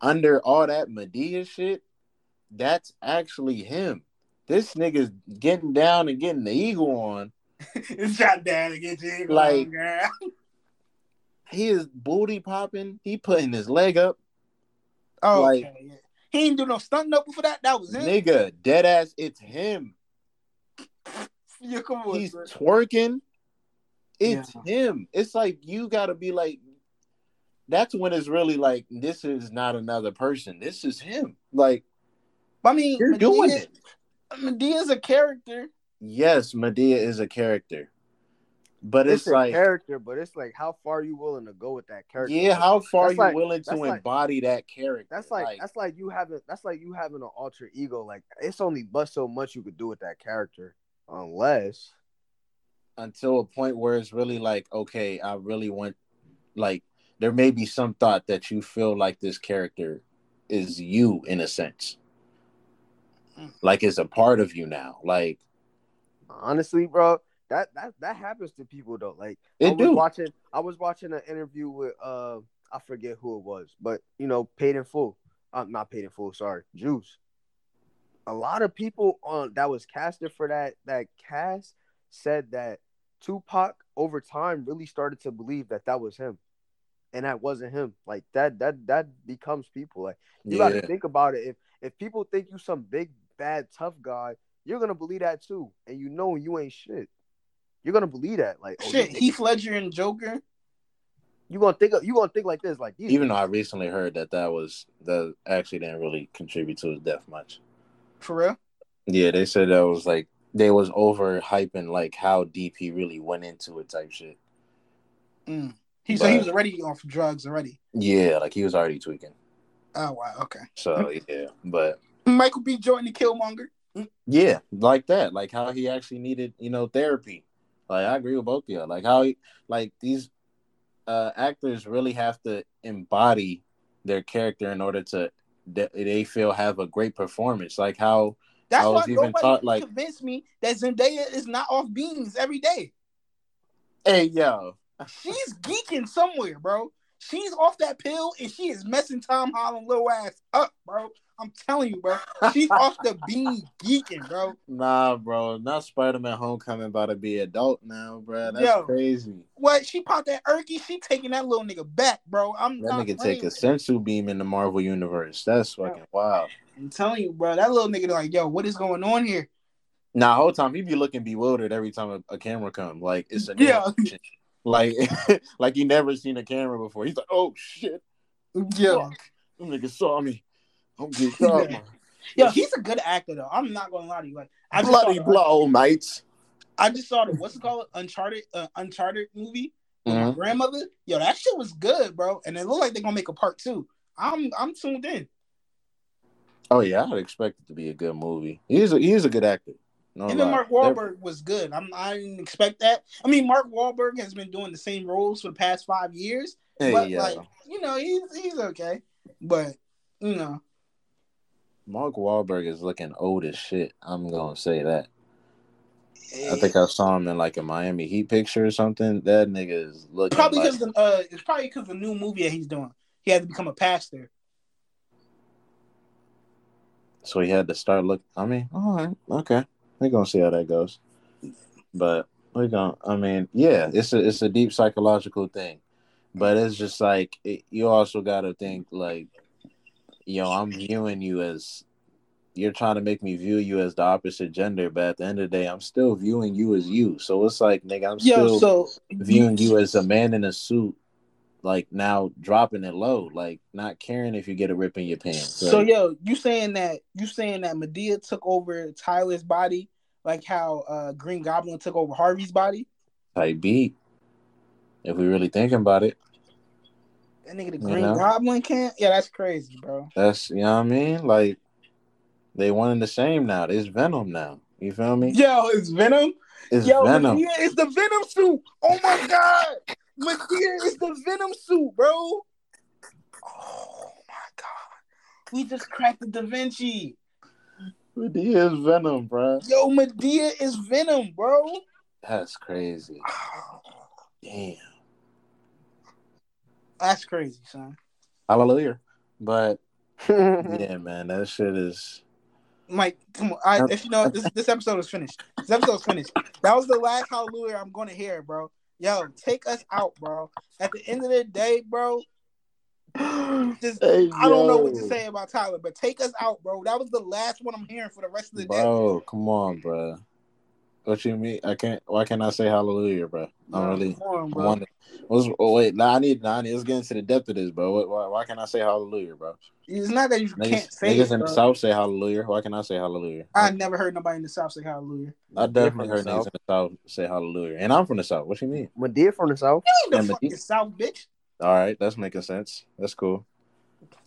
under all that Madea shit, that's actually him. This nigga's getting down and getting the eagle on. <laughs> it's shot down to get you, Like- girl. <laughs> He is booty popping. He putting his leg up. Oh, like- okay, yeah. He ain't do no stunt double for that. That was him. Nigga, dead ass, it's him. <laughs> Yeah, come on, He's son. twerking. It's him. It's like you gotta be like that's when it's really like this is not another person. This is him. Like I mean, you're Madea, doing it. Madea's a character. Yes, Madea is a character. But It's, it's, a like character, but it's like how far are you willing to go with that character? Yeah, how far are you like- willing to that's like- embody that character? That's like, that's like you having that's like you having an alter ego. Like it's only but so much you could do with that character, unless until a point where it's really like, okay, I really want like there may be some thought that you feel like this character is you in a sense. Like it's a part of you now. Like honestly, bro, that that that happens to people though. Like I it was do. watching I was watching an interview with uh I forget who it was, but you know, paid in full. I'm not paid in full, sorry, Juice. A lot of people on that was casted for that that cast said that Tupac over time really started to believe that that was him, and that wasn't him. Like that that that becomes people. Like you got to think about it. If if people think you some big bad tough guy, you're gonna believe that too, and you know you ain't shit. You're gonna believe that. Like oh, Shit, Heath Ledger and Joker. you gonna think you gonna think like this, like these Even though I recently heard that that was that actually didn't really contribute to his death much. For real? Yeah, they said that was like they was over hyping like how deep he really went into it type shit. Mm. He so he was already off drugs already. Yeah, like he was already tweaking. Oh wow, okay. So yeah, but Michael B. Jordan, the Killmonger. Yeah, like that. Like how he actually needed, you know, therapy. Like I agree with both of y'all. Like how he, like these uh actors really have to embody their character in order to they feel have a great performance. Like how that's I was why even taught like convince me that Zendaya is not off beans every day. Hey yo, she's geeking somewhere, bro. She's off that pill and she is messing Tom Holland little ass up, bro. I'm telling you, bro. <laughs> She's off the bean geeking, bro. Nah, bro. Not Spider Man Homecoming about to be adult now, bro. That's Yo, crazy. What? She popped that Erky. She taking that little nigga back, bro. I'm that nigga take a senzu bean in the Marvel universe. That's fucking yo, wild. I'm telling you, bro. That little nigga like, yo, what is going on here? Nah, whole time he be looking bewildered every time a, a camera come. Like it's a yeah. like <laughs> like he never seen a camera before. He's like, oh shit. Yeah. Fuck. Them niggas saw me. I'm geeked up. <laughs> Yo, he's a good actor though. I'm not gonna lie to you. Like I bloody blow, mates. I just saw the what's it called Uncharted uh, Uncharted movie with mm-hmm. my grandmother. Yo, that shit was good, bro. And it looked like they're gonna make a part two. I'm I'm tuned in. Oh yeah, I'd expect it to be a good movie. He's a he's a good actor. No and then Mark Wahlberg They're... was good. I'm I didn't expect that. I mean, Mark Wahlberg has been doing the same roles for the past five years. Hey, but yeah. like, you know, he's he's okay. But you know, Mark Wahlberg is looking old as shit. I'm gonna say that. I think I saw him in like a Miami Heat picture or something. That nigga is looking probably because like... the uh, it's probably because the new movie that he's doing. He had to become a pastor. So he had to start look. I mean, all right, okay. We're gonna see how that goes. But we're gonna. I mean, yeah, it's a it's a deep psychological thing, but it's just like it, you also got to think like yo, I'm viewing you as you're trying to make me view you as the opposite gender, but at the end of the day, I'm still viewing you as you. So it's like, nigga, I'm still yo, so, viewing you as a man in a suit, like now dropping it low, like not caring if you get a rip in your pants. So yo, you saying that you saying that Medea took over Tyler's body, like how uh Green Goblin took over Harvey's body? Type beat. If we really thinking about it. That nigga the Green you know? Goblin can't. Yeah, that's crazy, bro. That's you know what I mean. Like they one and the same now. It's Venom now. You feel me? Yo, it's Venom. It's Yo, Venom. Yeah, it's the Venom suit. Oh my god, Madea is the Venom suit, bro. Oh my god, we just cracked the Da Vinci. Madea is Venom, bro. Yo, Madea is Venom, bro. That's crazy. <sighs> Damn. That's crazy, son. Hallelujah. But <laughs> yeah, man, that shit is. Mike, come on. I, if you know this, this episode is finished. This episode is finished. That was the last hallelujah I'm going to hear, bro. Yo, take us out, bro. At the end of the day, bro. <gasps> Just, hey, I don't know what to say about Tyler, but take us out, bro. That was the last one I'm hearing for the rest of the bro, day. Bro, come on, bro. What you mean? I can't. Why can't I say hallelujah, bro? I'm really. On, bro. I'm what's, oh wait, nah, I need. Nah, I need. Let's get into the depth of this, bro. Why, why can't I say hallelujah, bro? It's not that you niggas, can't say niggas it, in the south say hallelujah. Why can't I say hallelujah? I never heard nobody in the south say hallelujah. I definitely heard niggas in the south say hallelujah, and I'm from the south. What you mean? Madea from the south. You ain't the fucking south, bitch. All right, that's making sense. That's cool.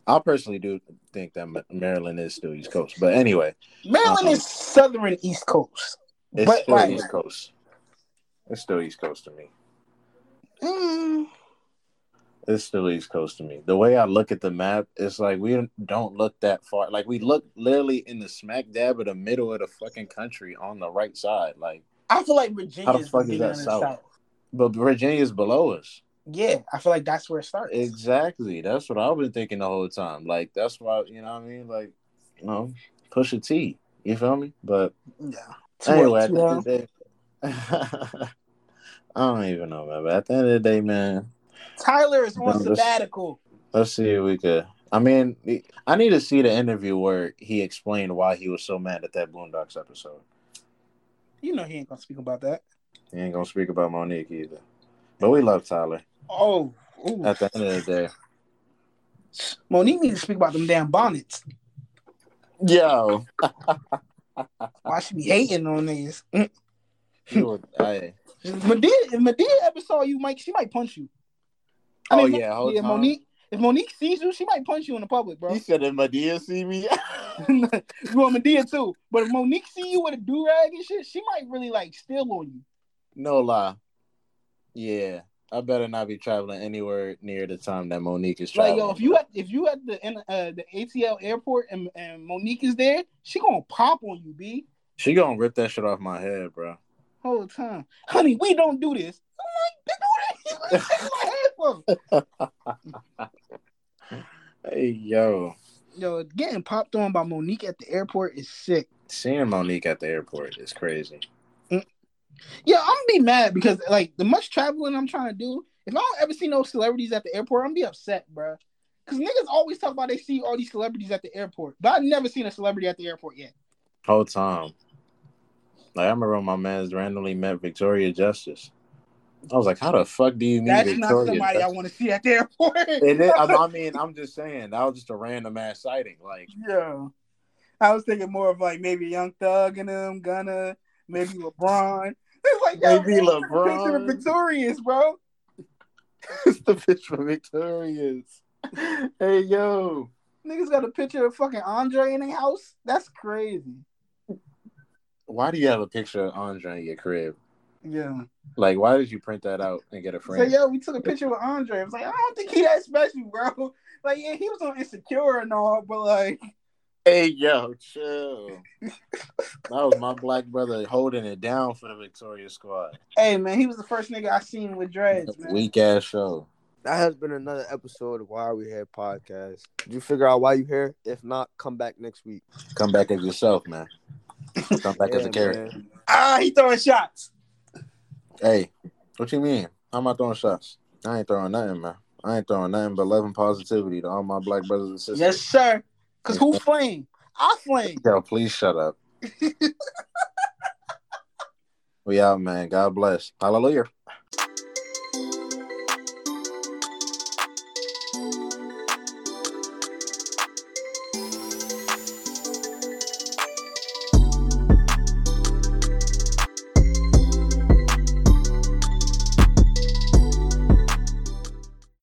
I personally do think that Maryland is still East Coast, but anyway, Maryland um, is Southern East Coast. It's but, still like, East Coast. It's still East Coast to me. Mm. It's still East Coast to me. The way I look at the map, it's like we don't look that far. Like we look literally in the smack dab of the middle of the fucking country on the right side. Like I feel like Virginia. How the fuck is that south? south? But Virginia's below us. Yeah, I feel like that's where it starts. Exactly. That's what I've been thinking the whole time. Like that's why you know what I mean. Like you know, Pusha T. You feel me? But yeah. Anyway, at the end of the day, <laughs> I don't even know, man. But at the end of the day, man, Tyler is on sabbatical. Let's see if we could. I mean, I need to see the interview where he explained why he was so mad at that Boondocks episode. You know he ain't gonna speak about that. He ain't gonna speak about Monique either. But we love Tyler. Oh, ooh. at the end of the day, Monique needs to speak about them damn bonnets. Yo. <laughs> Why she be hating on these? Mm. I, if Madea ever saw you, Mike, she might punch you. I oh mean, yeah, yeah Monique. If Monique sees you, she might punch you in the public, bro. He said if Madea see me, <laughs> well, Madea too. But if Monique see you with a do rag and shit, she might really like steal on you. No lie. Yeah, I better not be traveling anywhere near the time that Monique is traveling. Like yo, if you at if you at the uh, the ATL airport and, and Monique is there, she gonna pop on you, b. She gonna rip that shit off my head, bro. Whole time, honey, we don't do this. I'm like, do this. <laughs> <laughs> hey yo, yo, getting popped on by Monique at the airport is sick. Seeing Monique at the airport is crazy. Yeah, I'm gonna be mad because like the much traveling I'm trying to do, if I don't ever see no celebrities at the airport, I'm gonna be upset, bro. Cause niggas always talk about they see all these celebrities at the airport, but I've never seen a celebrity at the airport yet. Whole time. Like I remember when my man's randomly met Victoria Justice. I was like, how the fuck do you meet That's Victoria not somebody Justice? I want to see at the airport. it is, I <laughs> mean, I'm just saying that was just a random ass sighting. Like, yeah. I was thinking more of like maybe Young Thug and them, Gunna, maybe LeBron. It's like maybe LeBron. Picture of Victorious, bro. <laughs> it's the picture of Victorious. hey yo, niggas got a picture of fucking Andre in their house. That's crazy. Why do you have a picture of Andre in your crib? Yeah. Like, why did you print that out and get a friend? So, yo, we took a picture with Andre. I was like, I don't think he that special, bro. Like, yeah, he was on Insecure and all, but like, Hey yo, chill. that was my black brother holding it down for the Victoria squad. Hey man, he was the first nigga I seen with dreads. Man. Weak ass show. That has been another episode of Why Are We Here podcast. Did you figure out why you here? If not, come back next week. Come back as yourself, man. Come back yeah, as a character. Man. Ah, he throwing shots. Hey, what you mean? How am I throwing shots? I ain't throwing nothing, man. I ain't throwing nothing but love and positivity to all my black brothers and sisters. Yes, sir. Cause who flame? I flame. Yo, please shut up. <laughs> we out, man. God bless. Hallelujah.